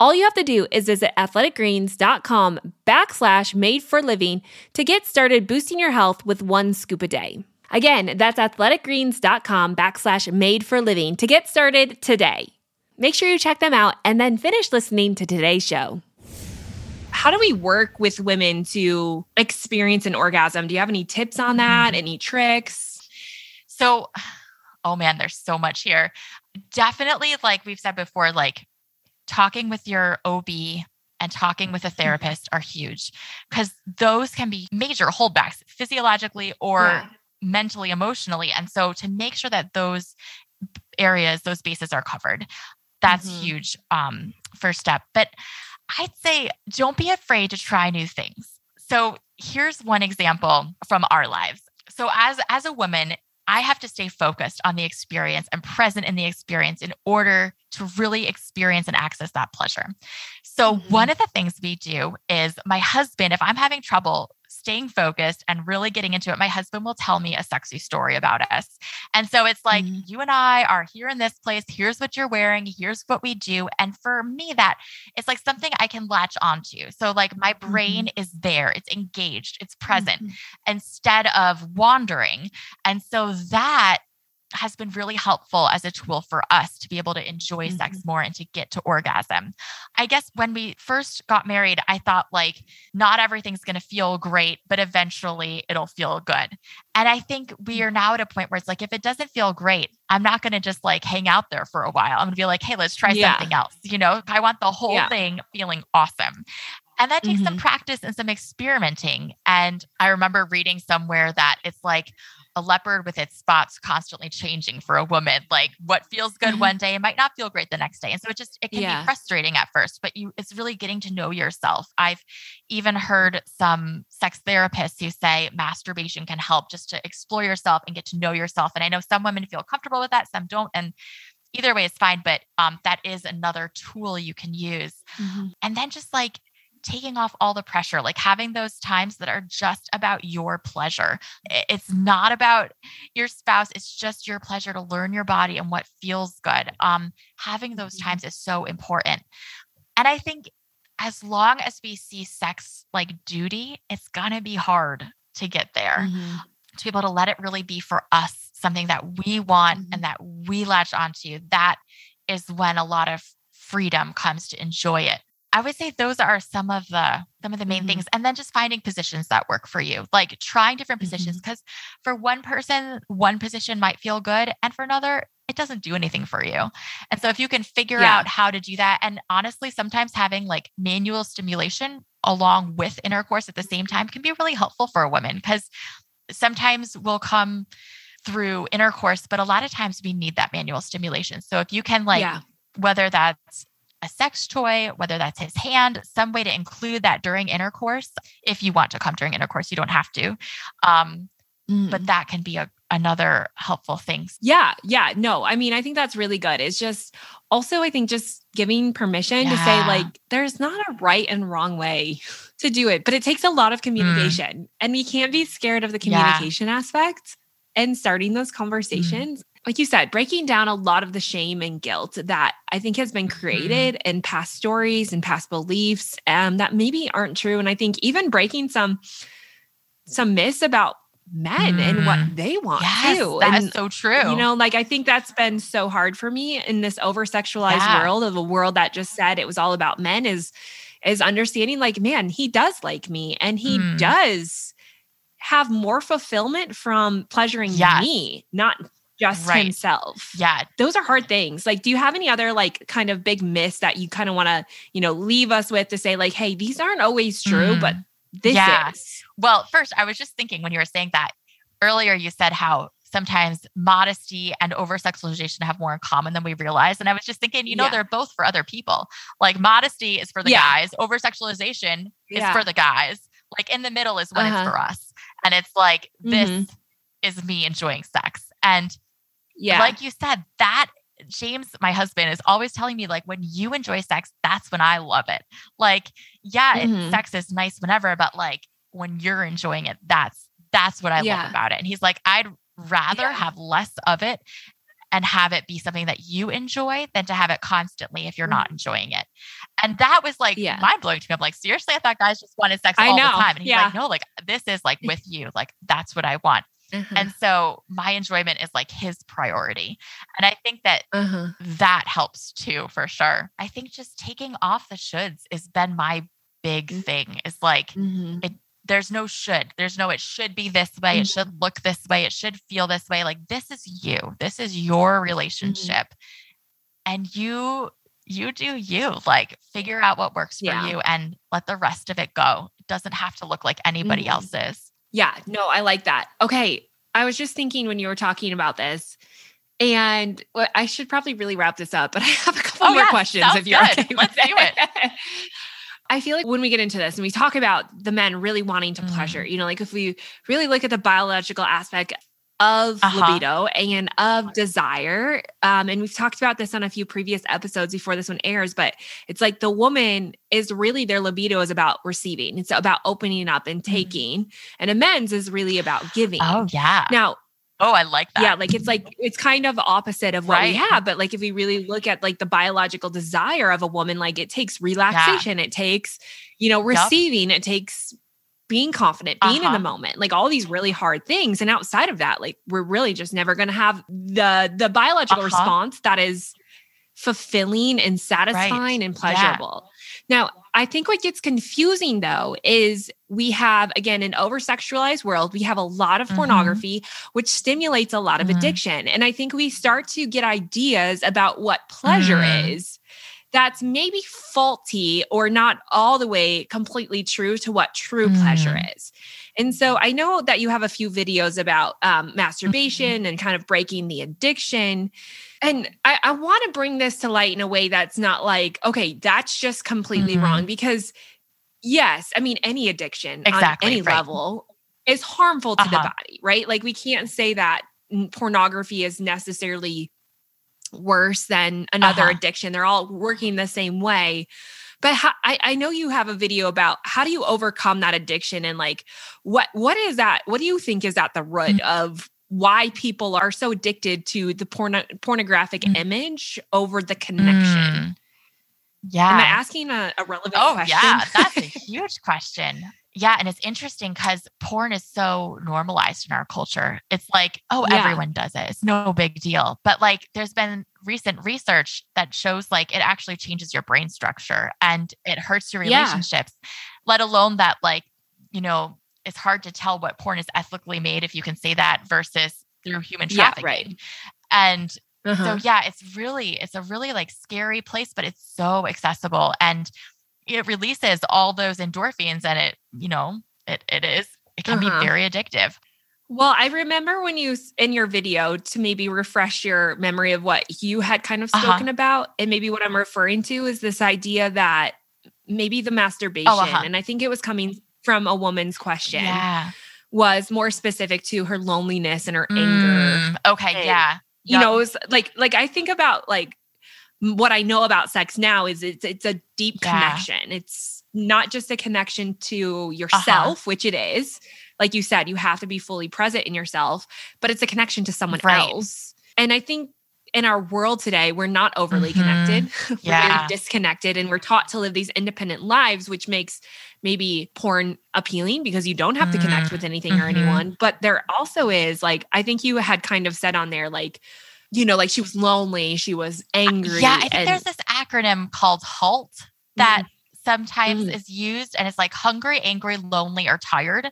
All you have to do is visit athleticgreens.com backslash made for living to get started boosting your health with one scoop a day. Again, that's athleticgreens.com backslash made for living to get started today. Make sure you check them out and then finish listening to today's show. How do we work with women to experience an orgasm? Do you have any tips on that? Mm-hmm. Any tricks? So, oh man, there's so much here. Definitely, like we've said before, like talking with your OB and talking with a mm-hmm. therapist are huge because those can be major holdbacks physiologically or yeah. mentally, emotionally. And so to make sure that those areas, those bases are covered, that's mm-hmm. huge um, first step. But I'd say don't be afraid to try new things. So here's one example from our lives. So as as a woman, I have to stay focused on the experience and present in the experience in order to really experience and access that pleasure. So, mm-hmm. one of the things we do is my husband, if I'm having trouble staying focused and really getting into it, my husband will tell me a sexy story about us. And so it's like, mm-hmm. you and I are here in this place. Here's what you're wearing. Here's what we do. And for me, that it's like something I can latch onto. So, like, my brain mm-hmm. is there, it's engaged, it's present mm-hmm. instead of wandering. And so that has been really helpful as a tool for us to be able to enjoy mm-hmm. sex more and to get to orgasm. I guess when we first got married, I thought like not everything's going to feel great, but eventually it'll feel good. And I think we mm. are now at a point where it's like, if it doesn't feel great, I'm not going to just like hang out there for a while. I'm going to be like, hey, let's try yeah. something else. You know, I want the whole yeah. thing feeling awesome. And that takes mm-hmm. some practice and some experimenting. And I remember reading somewhere that it's like, a leopard with its spots constantly changing for a woman. Like what feels good mm-hmm. one day might not feel great the next day. And so it just it can yeah. be frustrating at first, but you it's really getting to know yourself. I've even heard some sex therapists who say masturbation can help just to explore yourself and get to know yourself. And I know some women feel comfortable with that, some don't. And either way is fine, but um, that is another tool you can use. Mm-hmm. And then just like taking off all the pressure, like having those times that are just about your pleasure. It's not about your spouse, it's just your pleasure to learn your body and what feels good. Um, having those mm-hmm. times is so important. And I think as long as we see sex like duty, it's going to be hard to get there. Mm-hmm. To be able to let it really be for us something that we want mm-hmm. and that we latch onto, that is when a lot of freedom comes to enjoy it I would say those are some of the some of the main mm-hmm. things and then just finding positions that work for you. Like trying different positions because mm-hmm. for one person one position might feel good and for another it doesn't do anything for you. And so if you can figure yeah. out how to do that and honestly sometimes having like manual stimulation along with intercourse at the same time can be really helpful for a woman because sometimes we'll come through intercourse but a lot of times we need that manual stimulation. So if you can like yeah whether that's a sex toy, whether that's his hand, some way to include that during intercourse. If you want to come during intercourse, you don't have to. Um, mm. But that can be a, another helpful thing. Yeah. Yeah. No, I mean, I think that's really good. It's just also, I think, just giving permission yeah. to say, like, there's not a right and wrong way to do it, but it takes a lot of mm. communication. Mm. And we can't be scared of the communication yeah. aspect and starting those mm. conversations. Mm like you said, breaking down a lot of the shame and guilt that I think has been mm-hmm. created mm-hmm. in past stories and past beliefs um, that maybe aren't true. And I think even breaking some some myths about men mm. and what mm. they want yes, too. That and, is so true. You know, like I think that's been so hard for me in this over sexualized yeah. world of a world that just said it was all about men is is understanding like, man, he does like me and he mm. does have more fulfillment from pleasuring yes. me, not just right. himself. Yeah. Those are hard things. Like, do you have any other like kind of big myths that you kind of want to, you know, leave us with to say, like, hey, these aren't always true, mm. but this yeah. is? Well, first, I was just thinking when you were saying that earlier, you said how sometimes modesty and over sexualization have more in common than we realize. And I was just thinking, you know, yeah. they're both for other people. Like modesty is for the yeah. guys, over sexualization is for the guys. Like in the middle is when uh-huh. it's for us. And it's like, this mm-hmm. is me enjoying sex. And yeah. Like you said, that James, my husband, is always telling me, like, when you enjoy sex, that's when I love it. Like, yeah, mm-hmm. it, sex is nice whenever, but like when you're enjoying it, that's that's what I yeah. love about it. And he's like, I'd rather yeah. have less of it and have it be something that you enjoy than to have it constantly if you're mm-hmm. not enjoying it. And that was like yeah. mind blowing to me. I'm like, seriously, I thought guys just wanted sex all the time. And he's like, no, like this is like with you. Like that's what I want. Mm-hmm. And so my enjoyment is like his priority. And I think that uh-huh. that helps too, for sure. I think just taking off the shoulds has been my big mm-hmm. thing It's like, mm-hmm. it, there's no should, there's no, it should be this way. It should mm-hmm. look this way. It should feel this way. Like this is you, this is your mm-hmm. relationship. And you, you do you like figure out what works for yeah. you and let the rest of it go. It doesn't have to look like anybody else's. Yeah, no, I like that. Okay. I was just thinking when you were talking about this, and well, I should probably really wrap this up, but I have a couple oh, more yeah, questions if you're good. okay. Let's do it. I feel like when we get into this and we talk about the men really wanting to mm. pleasure, you know, like if we really look at the biological aspect of uh-huh. libido and of desire. Um, and we've talked about this on a few previous episodes before this one airs, but it's like the woman is really their libido is about receiving. It's about opening up and mm-hmm. taking. Mm-hmm. And amends is really about giving. Oh, yeah. Now, Oh, I like that. Yeah, like it's like it's kind of opposite of what right. we have, but like if we really look at like the biological desire of a woman, like it takes relaxation, yeah. it takes, you know, receiving, yep. it takes being confident, being uh-huh. in the uh-huh. moment, like all these really hard things. And outside of that, like we're really just never going to have the the biological uh-huh. response that is fulfilling and satisfying right. and pleasurable. Yeah. Now, I think what gets confusing though is we have again an over sexualized world. We have a lot of mm-hmm. pornography, which stimulates a lot of mm-hmm. addiction. And I think we start to get ideas about what pleasure mm-hmm. is that's maybe faulty or not all the way completely true to what true mm. pleasure is. And so I know that you have a few videos about um, masturbation mm-hmm. and kind of breaking the addiction. And I, I want to bring this to light in a way that's not like, okay, that's just completely mm-hmm. wrong. Because, yes, I mean, any addiction exactly, on any right. level is harmful to uh-huh. the body, right? Like, we can't say that pornography is necessarily worse than another uh-huh. addiction. They're all working the same way. But how, I, I know you have a video about how do you overcome that addiction and like what what is that? What do you think is at the root mm-hmm. of why people are so addicted to the porno, pornographic mm-hmm. image over the connection? Mm. Yeah. Am I asking a, a relevant oh, question? yeah, that's a huge question. Yeah, and it's interesting because porn is so normalized in our culture. It's like, oh, yeah. everyone does it. It's no big deal. But like there's been recent research that shows like it actually changes your brain structure and it hurts your relationships, yeah. let alone that like, you know, it's hard to tell what porn is ethically made if you can say that versus through human trafficking. Yeah, right. And uh-huh. so yeah, it's really it's a really like scary place, but it's so accessible and it releases all those endorphins and it, you know, it it is it can uh-huh. be very addictive. Well, I remember when you in your video to maybe refresh your memory of what you had kind of uh-huh. spoken uh-huh. about and maybe what I'm referring to is this idea that maybe the masturbation oh, uh-huh. and I think it was coming from a woman's question. Yeah. Was more specific to her loneliness and her mm, anger. Okay, and, yeah. You yep. know, it was like like I think about like what I know about sex now is it's it's a deep yeah. connection. It's not just a connection to yourself, uh-huh. which it is. Like you said, you have to be fully present in yourself, but it's a connection to someone right. else. And I think in our world today, we're not overly mm-hmm. connected. we're yeah. really disconnected and we're taught to live these independent lives, which makes maybe porn appealing because you don't have to connect mm-hmm. with anything mm-hmm. or anyone. But there also is like, I think you had kind of said on there, like, you know, like she was lonely, she was angry. Yeah, I think and- there's this acronym called HALT that mm-hmm. sometimes mm-hmm. is used and it's like hungry, angry, lonely, or tired.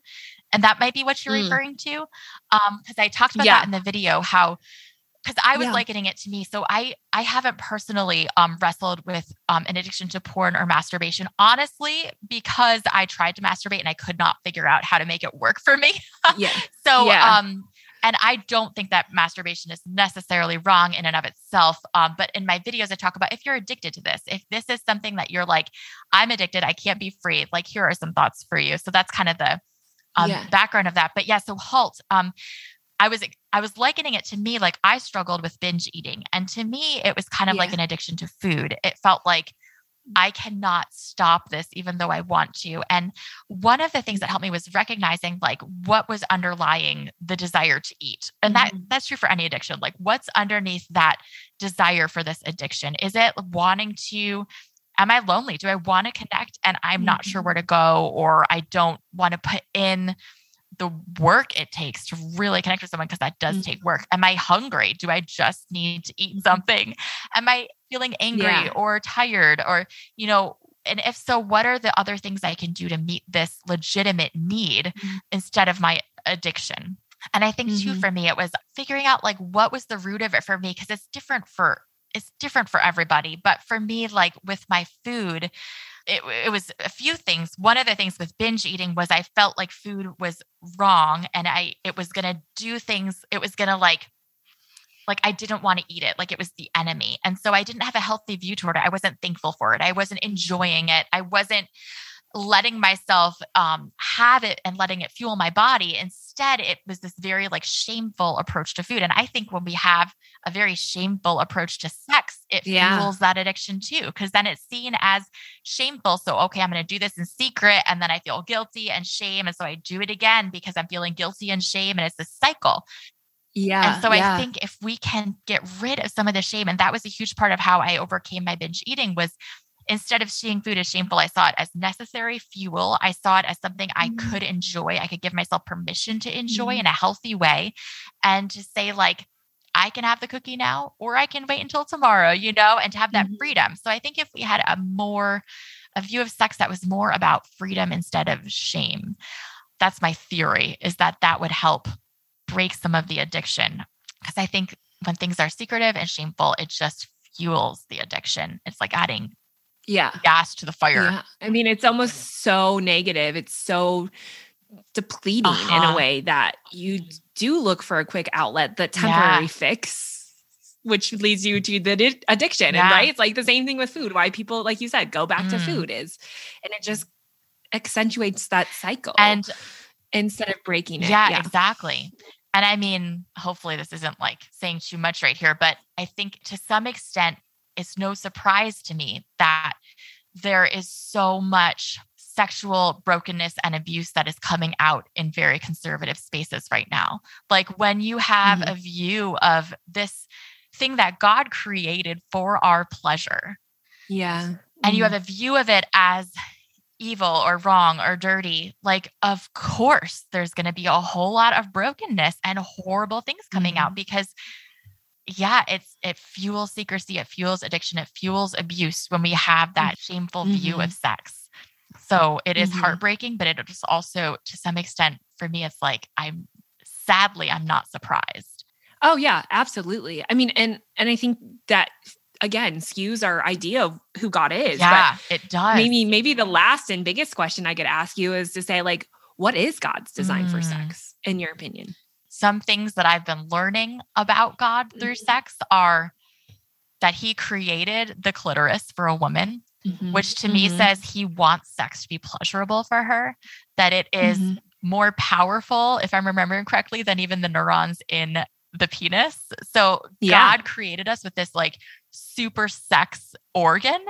And that might be what you're mm. referring to. Um, because I talked about yeah. that in the video, how because I was yeah. likening it to me. So I I haven't personally um wrestled with um an addiction to porn or masturbation, honestly, because I tried to masturbate and I could not figure out how to make it work for me. yeah. so yeah. um and I don't think that masturbation is necessarily wrong in and of itself. Um, but in my videos, I talk about if you're addicted to this, if this is something that you're like, I'm addicted, I can't be free. Like, here are some thoughts for you. So that's kind of the um, yeah. background of that. But yeah, so halt. Um, I was I was likening it to me like I struggled with binge eating, and to me it was kind of yeah. like an addiction to food. It felt like I cannot stop this even though I want to. And one of the things that helped me was recognizing like what was underlying the desire to eat. And that mm-hmm. that's true for any addiction. Like what's underneath that desire for this addiction? Is it wanting to am I lonely? Do I want to connect and I'm mm-hmm. not sure mm-hmm. where to go or I don't want to put in the work it takes to really connect with someone because that does mm-hmm. take work. Am I hungry? Do I just need to eat something? Am I feeling angry yeah. or tired or you know and if so what are the other things i can do to meet this legitimate need mm-hmm. instead of my addiction and i think mm-hmm. too for me it was figuring out like what was the root of it for me because it's different for it's different for everybody but for me like with my food it, it was a few things one of the things with binge eating was i felt like food was wrong and i it was to do things it was to like like I didn't want to eat it, like it was the enemy. And so I didn't have a healthy view toward it. I wasn't thankful for it. I wasn't enjoying it. I wasn't letting myself um, have it and letting it fuel my body. Instead, it was this very like shameful approach to food. And I think when we have a very shameful approach to sex, it yeah. fuels that addiction too, because then it's seen as shameful. So, okay, I'm going to do this in secret and then I feel guilty and shame. And so I do it again because I'm feeling guilty and shame. And it's this cycle. Yeah. And so yeah. I think if we can get rid of some of the shame, and that was a huge part of how I overcame my binge eating was instead of seeing food as shameful, I saw it as necessary fuel. I saw it as something I mm-hmm. could enjoy. I could give myself permission to enjoy mm-hmm. in a healthy way and to say, like, I can have the cookie now or I can wait until tomorrow, you know, and to have that mm-hmm. freedom. So I think if we had a more, a view of sex that was more about freedom instead of shame, that's my theory is that that would help break some of the addiction. Because I think when things are secretive and shameful, it just fuels the addiction. It's like adding yeah gas to the fire. Yeah. I mean, it's almost so negative. It's so depleting uh-huh. in a uh-huh. way that you do look for a quick outlet, the temporary yeah. fix which leads you to the addiction. Yeah. And right, it's like the same thing with food. Why people, like you said, go back mm. to food is, and it just accentuates that cycle. And instead of breaking it. Yeah, exactly. And I mean, hopefully this isn't like saying too much right here, but I think to some extent, it's no surprise to me that there is so much sexual brokenness and abuse that is coming out in very conservative spaces right now. Like when you have mm-hmm. a view of this thing that God created for our pleasure. Yeah. And mm-hmm. you have a view of it as evil or wrong or dirty, like, of course, there's going to be a whole lot of brokenness and horrible things coming mm-hmm. out because yeah, it's it fuels secrecy, it fuels addiction, it fuels abuse when we have that shameful mm-hmm. view of sex. So it is mm-hmm. heartbreaking, but it is also to some extent for me, it's like I'm sadly I'm not surprised. Oh yeah, absolutely. I mean, and and I think that again skews our idea of who God is. Yeah, it does. Maybe maybe the last and biggest question I could ask you is to say like, what is God's design mm. for sex, in your opinion? Some things that I've been learning about God through mm-hmm. sex are that he created the clitoris for a woman, mm-hmm. which to mm-hmm. me says he wants sex to be pleasurable for her, that it is mm-hmm. more powerful, if I'm remembering correctly, than even the neurons in the penis. So yeah. God created us with this like super sex organ.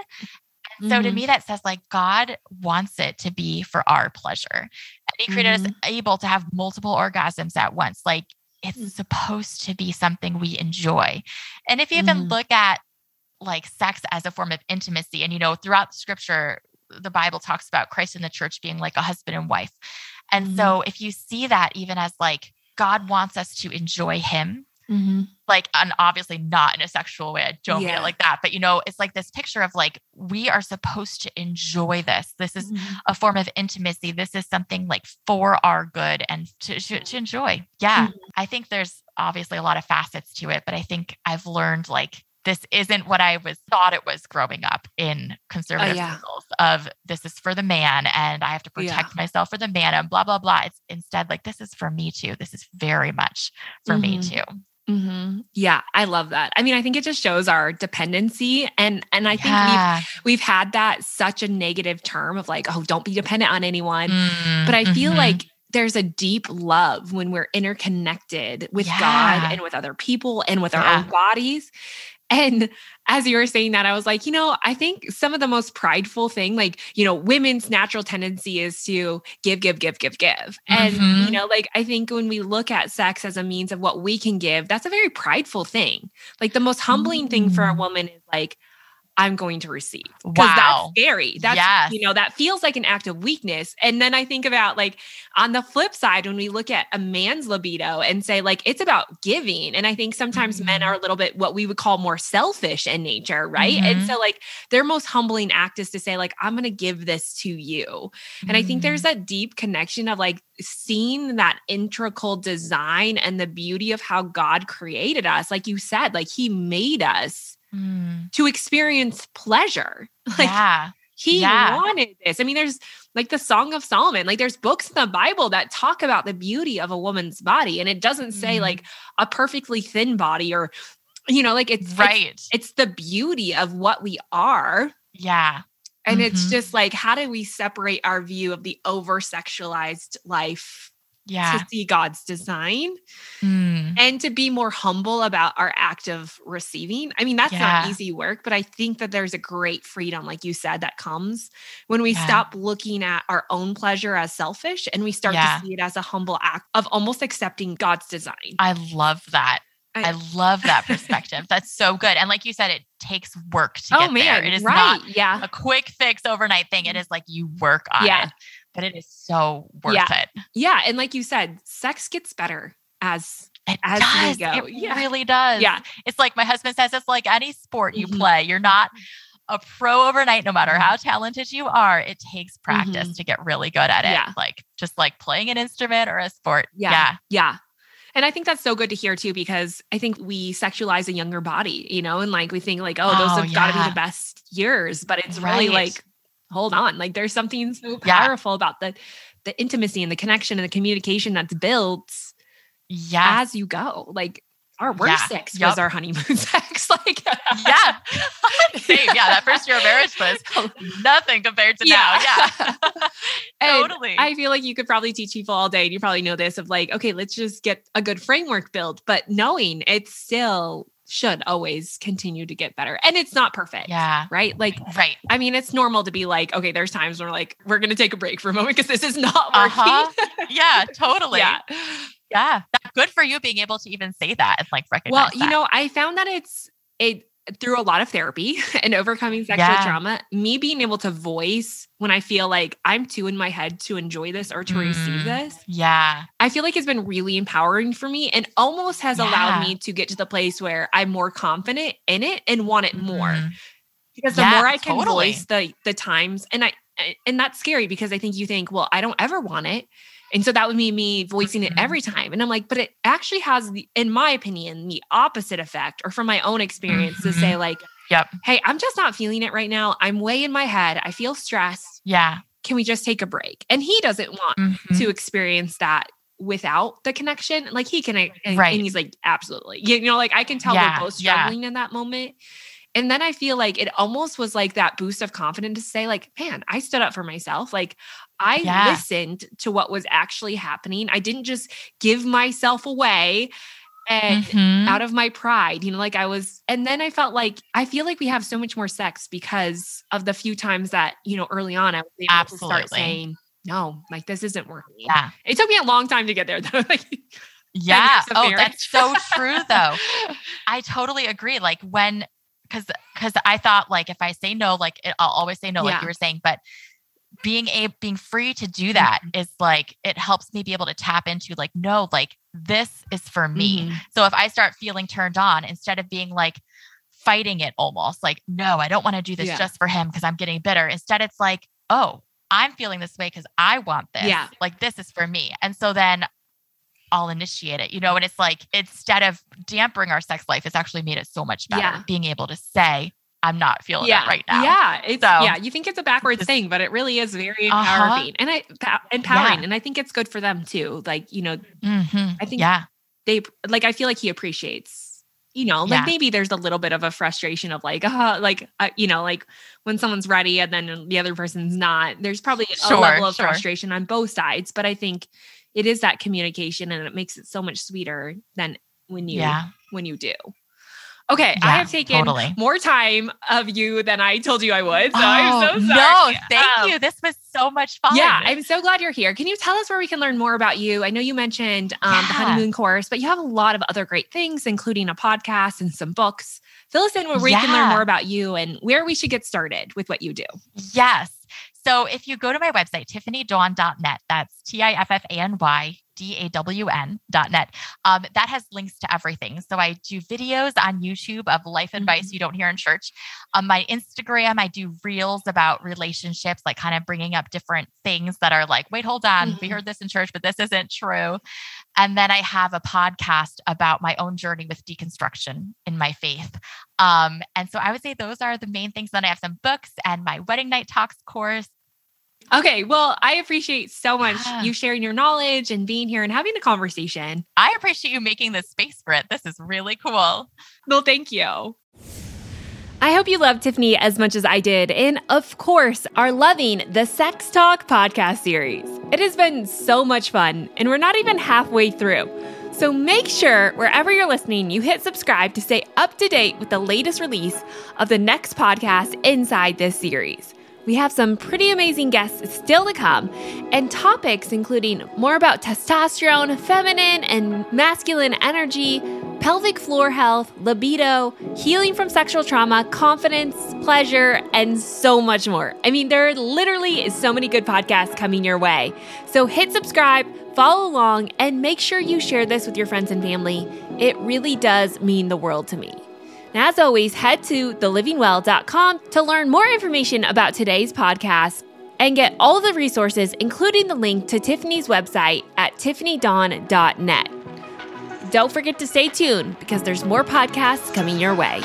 So mm-hmm. to me, that says like God wants it to be for our pleasure. He created mm-hmm. us able to have multiple orgasms at once. Like it's mm. supposed to be something we enjoy. And if you even mm-hmm. look at like sex as a form of intimacy, and you know, throughout the scripture, the Bible talks about Christ and the church being like a husband and wife. And mm-hmm. so if you see that even as like God wants us to enjoy him Mm-hmm. Like, and obviously not in a sexual way. I don't yeah. mean it like that. But, you know, it's like this picture of like, we are supposed to enjoy this. This is mm-hmm. a form of intimacy. This is something like for our good and to, to, to enjoy. Yeah. Mm-hmm. I think there's obviously a lot of facets to it, but I think I've learned like, this isn't what I was thought it was growing up in conservative uh, yeah. circles of this is for the man and I have to protect yeah. myself for the man and blah blah blah. It's instead like this is for me too. This is very much for mm-hmm. me too. Mm-hmm. Yeah, I love that. I mean, I think it just shows our dependency, and and I yeah. think we've we've had that such a negative term of like, oh, don't be dependent on anyone. Mm-hmm. But I feel mm-hmm. like there's a deep love when we're interconnected with yeah. God and with other people and with yeah. our own bodies. And as you were saying that, I was like, you know, I think some of the most prideful thing, like, you know, women's natural tendency is to give, give, give, give, give. And, mm-hmm. you know, like, I think when we look at sex as a means of what we can give, that's a very prideful thing. Like, the most humbling mm-hmm. thing for a mm. woman is like, I'm going to receive. Because wow. that's scary. That's, yes. you know, that feels like an act of weakness. And then I think about like on the flip side, when we look at a man's libido and say, like, it's about giving. And I think sometimes mm-hmm. men are a little bit what we would call more selfish in nature, right? Mm-hmm. And so, like, their most humbling act is to say, like, I'm going to give this to you. Mm-hmm. And I think there's mm-hmm. that deep connection of like seeing that integral design and the beauty of how God created us. Like you said, like, He made us mm. to experience pleasure. Like yeah. he yeah. wanted this. I mean, there's like the Song of Solomon, like there's books in the Bible that talk about the beauty of a woman's body. And it doesn't say mm. like a perfectly thin body or, you know, like it's right. It's, it's the beauty of what we are. Yeah. And mm-hmm. it's just like, how do we separate our view of the over sexualized life yeah. to see God's design Mm. and to be more humble about our act of receiving. I mean, that's Yeah. not easy work, but I think that there's a great freedom, like you said, that comes when we Yeah. stop looking at our own pleasure as selfish and we start Yeah. to see it as a humble act of almost accepting God's design. I love that. I- I love that perspective. That's so good. And like you said, it takes work to oh get man, there. It is right? not yeah, a quick fix overnight thing. It is like you work on Yeah. it, but it is so worth Yeah. it. yeah, and like you said, sex gets better as It As we go. It Yeah. really does. yeah, It's like my husband says, it's like any sport you Mhm. play. You're not a pro overnight, no matter Mhm. how talented you are. It takes practice Mhm. to get really good at it. Yeah. Like just like playing an instrument or a sport. Yeah. Yeah. Yeah. And I think that's so good to hear too, because I think we sexualize a younger body, you know, and like we think like, oh, those Oh, have got to be the best years, but it's really like, hold on, like there's something so Yeah. powerful about the the intimacy and the connection and the communication that's built Yeah. as you go. Like our worst Yeah. sex was our honeymoon sex. Like yeah. Same. Yeah. That first year of marriage was nothing compared to now. Yeah. Totally. I feel like you could probably teach people all day, and you probably know this of like, okay, let's just get a good framework built, but knowing it's still should always continue to get better. And it's not perfect. yeah. Right. Like, Right. I mean, it's normal to be like, okay, there's times when we're like, we're going to take a break for a moment because this is not working. Uh-huh. Yeah. Totally. yeah. Yeah. That- good for you being able to even say that and like recognize Well, you that. know, I found that it's, it, through a lot of therapy and overcoming sexual Yeah. trauma, me being able to voice when I feel like I'm too in my head to enjoy this or to receive Mm. this, Yeah. I feel like it's been really empowering for me and almost has allowed me to get to the place where I'm more confident in it and want it more. Mhm. Because the Yeah, more I can totally. voice the the times and I and that's scary because I think you think, well, I don't ever want it. And so that would mean me voicing it every time. And I'm like, but it actually has the, in my opinion, the opposite effect, or from my own experience, to say, like, Yep. hey, I'm just not feeling it right now. I'm way in my head. I feel stressed. Yeah. Can we just take a break? And he doesn't want Mhm. to experience that without the connection. Like he can, and, Right. and he's like, absolutely. You know, like I can tell Yeah, we're both yeah. struggling in that moment. And then I feel like it almost was like that boost of confidence to say, like, man, I stood up for myself. Like I Yeah. listened to what was actually happening. I didn't just give myself away and Mhm. out of my pride, you know, like I was, and then I felt like I feel like we have so much more sex because of the few times that, you know, early on I was able to start saying, no, like this isn't working. Yeah. It took me a long time to get there though. like, Yeah. Oh, marriage. that's so true though. I totally agree. Like when, because because I thought like if I say no, like it, I'll always say no, like you were saying. But being a being free to do that Mm-hmm. is like it helps me be able to tap into like no, like this is for me. Mhm. So if I start feeling turned on, instead of being like fighting it almost like no, I don't want to do this Yeah. just for him because I'm getting bitter. Instead, it's like oh, I'm feeling this way because I want this. Yeah. like this is for me. And so then I'll initiate it, you know, and it's like instead of dampering our sex life, it's actually made it so much better. Yeah. Being able to say, I'm not feeling yeah, it right now. Yeah, it's So- yeah. You think it's a backwards thing, but it really is very Uh-huh. empowering, and I pa- empowering, Yeah. and I think it's good for them too. Like you know, Mhm. I think yeah. they like. I feel like he appreciates. You know, like Yeah. maybe there's a little bit of a frustration of like, uh, like uh, you know, like when someone's ready and then the other person's not. There's probably a Sure, level of sure. frustration on both sides, but I think it is that communication, and it makes it so much sweeter than when you Yeah. when you do. Okay, I have taken totally. more time of you than I told you I would. So I'm so Oh, sorry. No, thank Um, you. This was so much fun. Yeah, I'm so glad you're here. Can you tell us where we can learn more about you? I know you mentioned um, the honeymoon course, but you have a lot of other great things, including a podcast and some books. Fill us in where we can learn more about you and where we should get started with what you do. Yes. So if you go to my website, tiffanydawn.net, that's T I F F A N Y D A W N.net, um, that has links to everything. So I do videos on YouTube of life advice you don't hear in church. On my Instagram, I do reels about relationships, like kind of bringing up different things that are like, wait, hold on, we Mhm. heard this in church, but this isn't true. And then I have a podcast about my own journey with deconstruction in my faith. Um, and so I would say those are the main things. Then I have some books and my wedding night talks course. Okay, well, I appreciate so much Yeah. you sharing your knowledge and being here and having a conversation. I appreciate you making this space for it. This is really cool. Well, thank you. I hope you love Tiffany as much as I did, and of course, are loving the Sex Talk podcast series. It has been so much fun, and we're not even halfway through. So make sure, wherever you're listening, you hit subscribe to stay up to date with the latest release of the next podcast inside this series. We have some pretty amazing guests still to come, and topics including more about testosterone, feminine and masculine energy, pelvic floor health, libido, healing from sexual trauma, confidence, pleasure, and so much more. I mean, there are literally is so many good podcasts coming your way. So hit subscribe, follow along, and make sure you share this with your friends and family. It really does mean the world to me. And as always, head to thelivingwell.com to learn more information about today's podcast and get all the resources, including the link to Tiffany's website at tiffanydawn.net. Don't forget to stay tuned because there's more podcasts coming your way.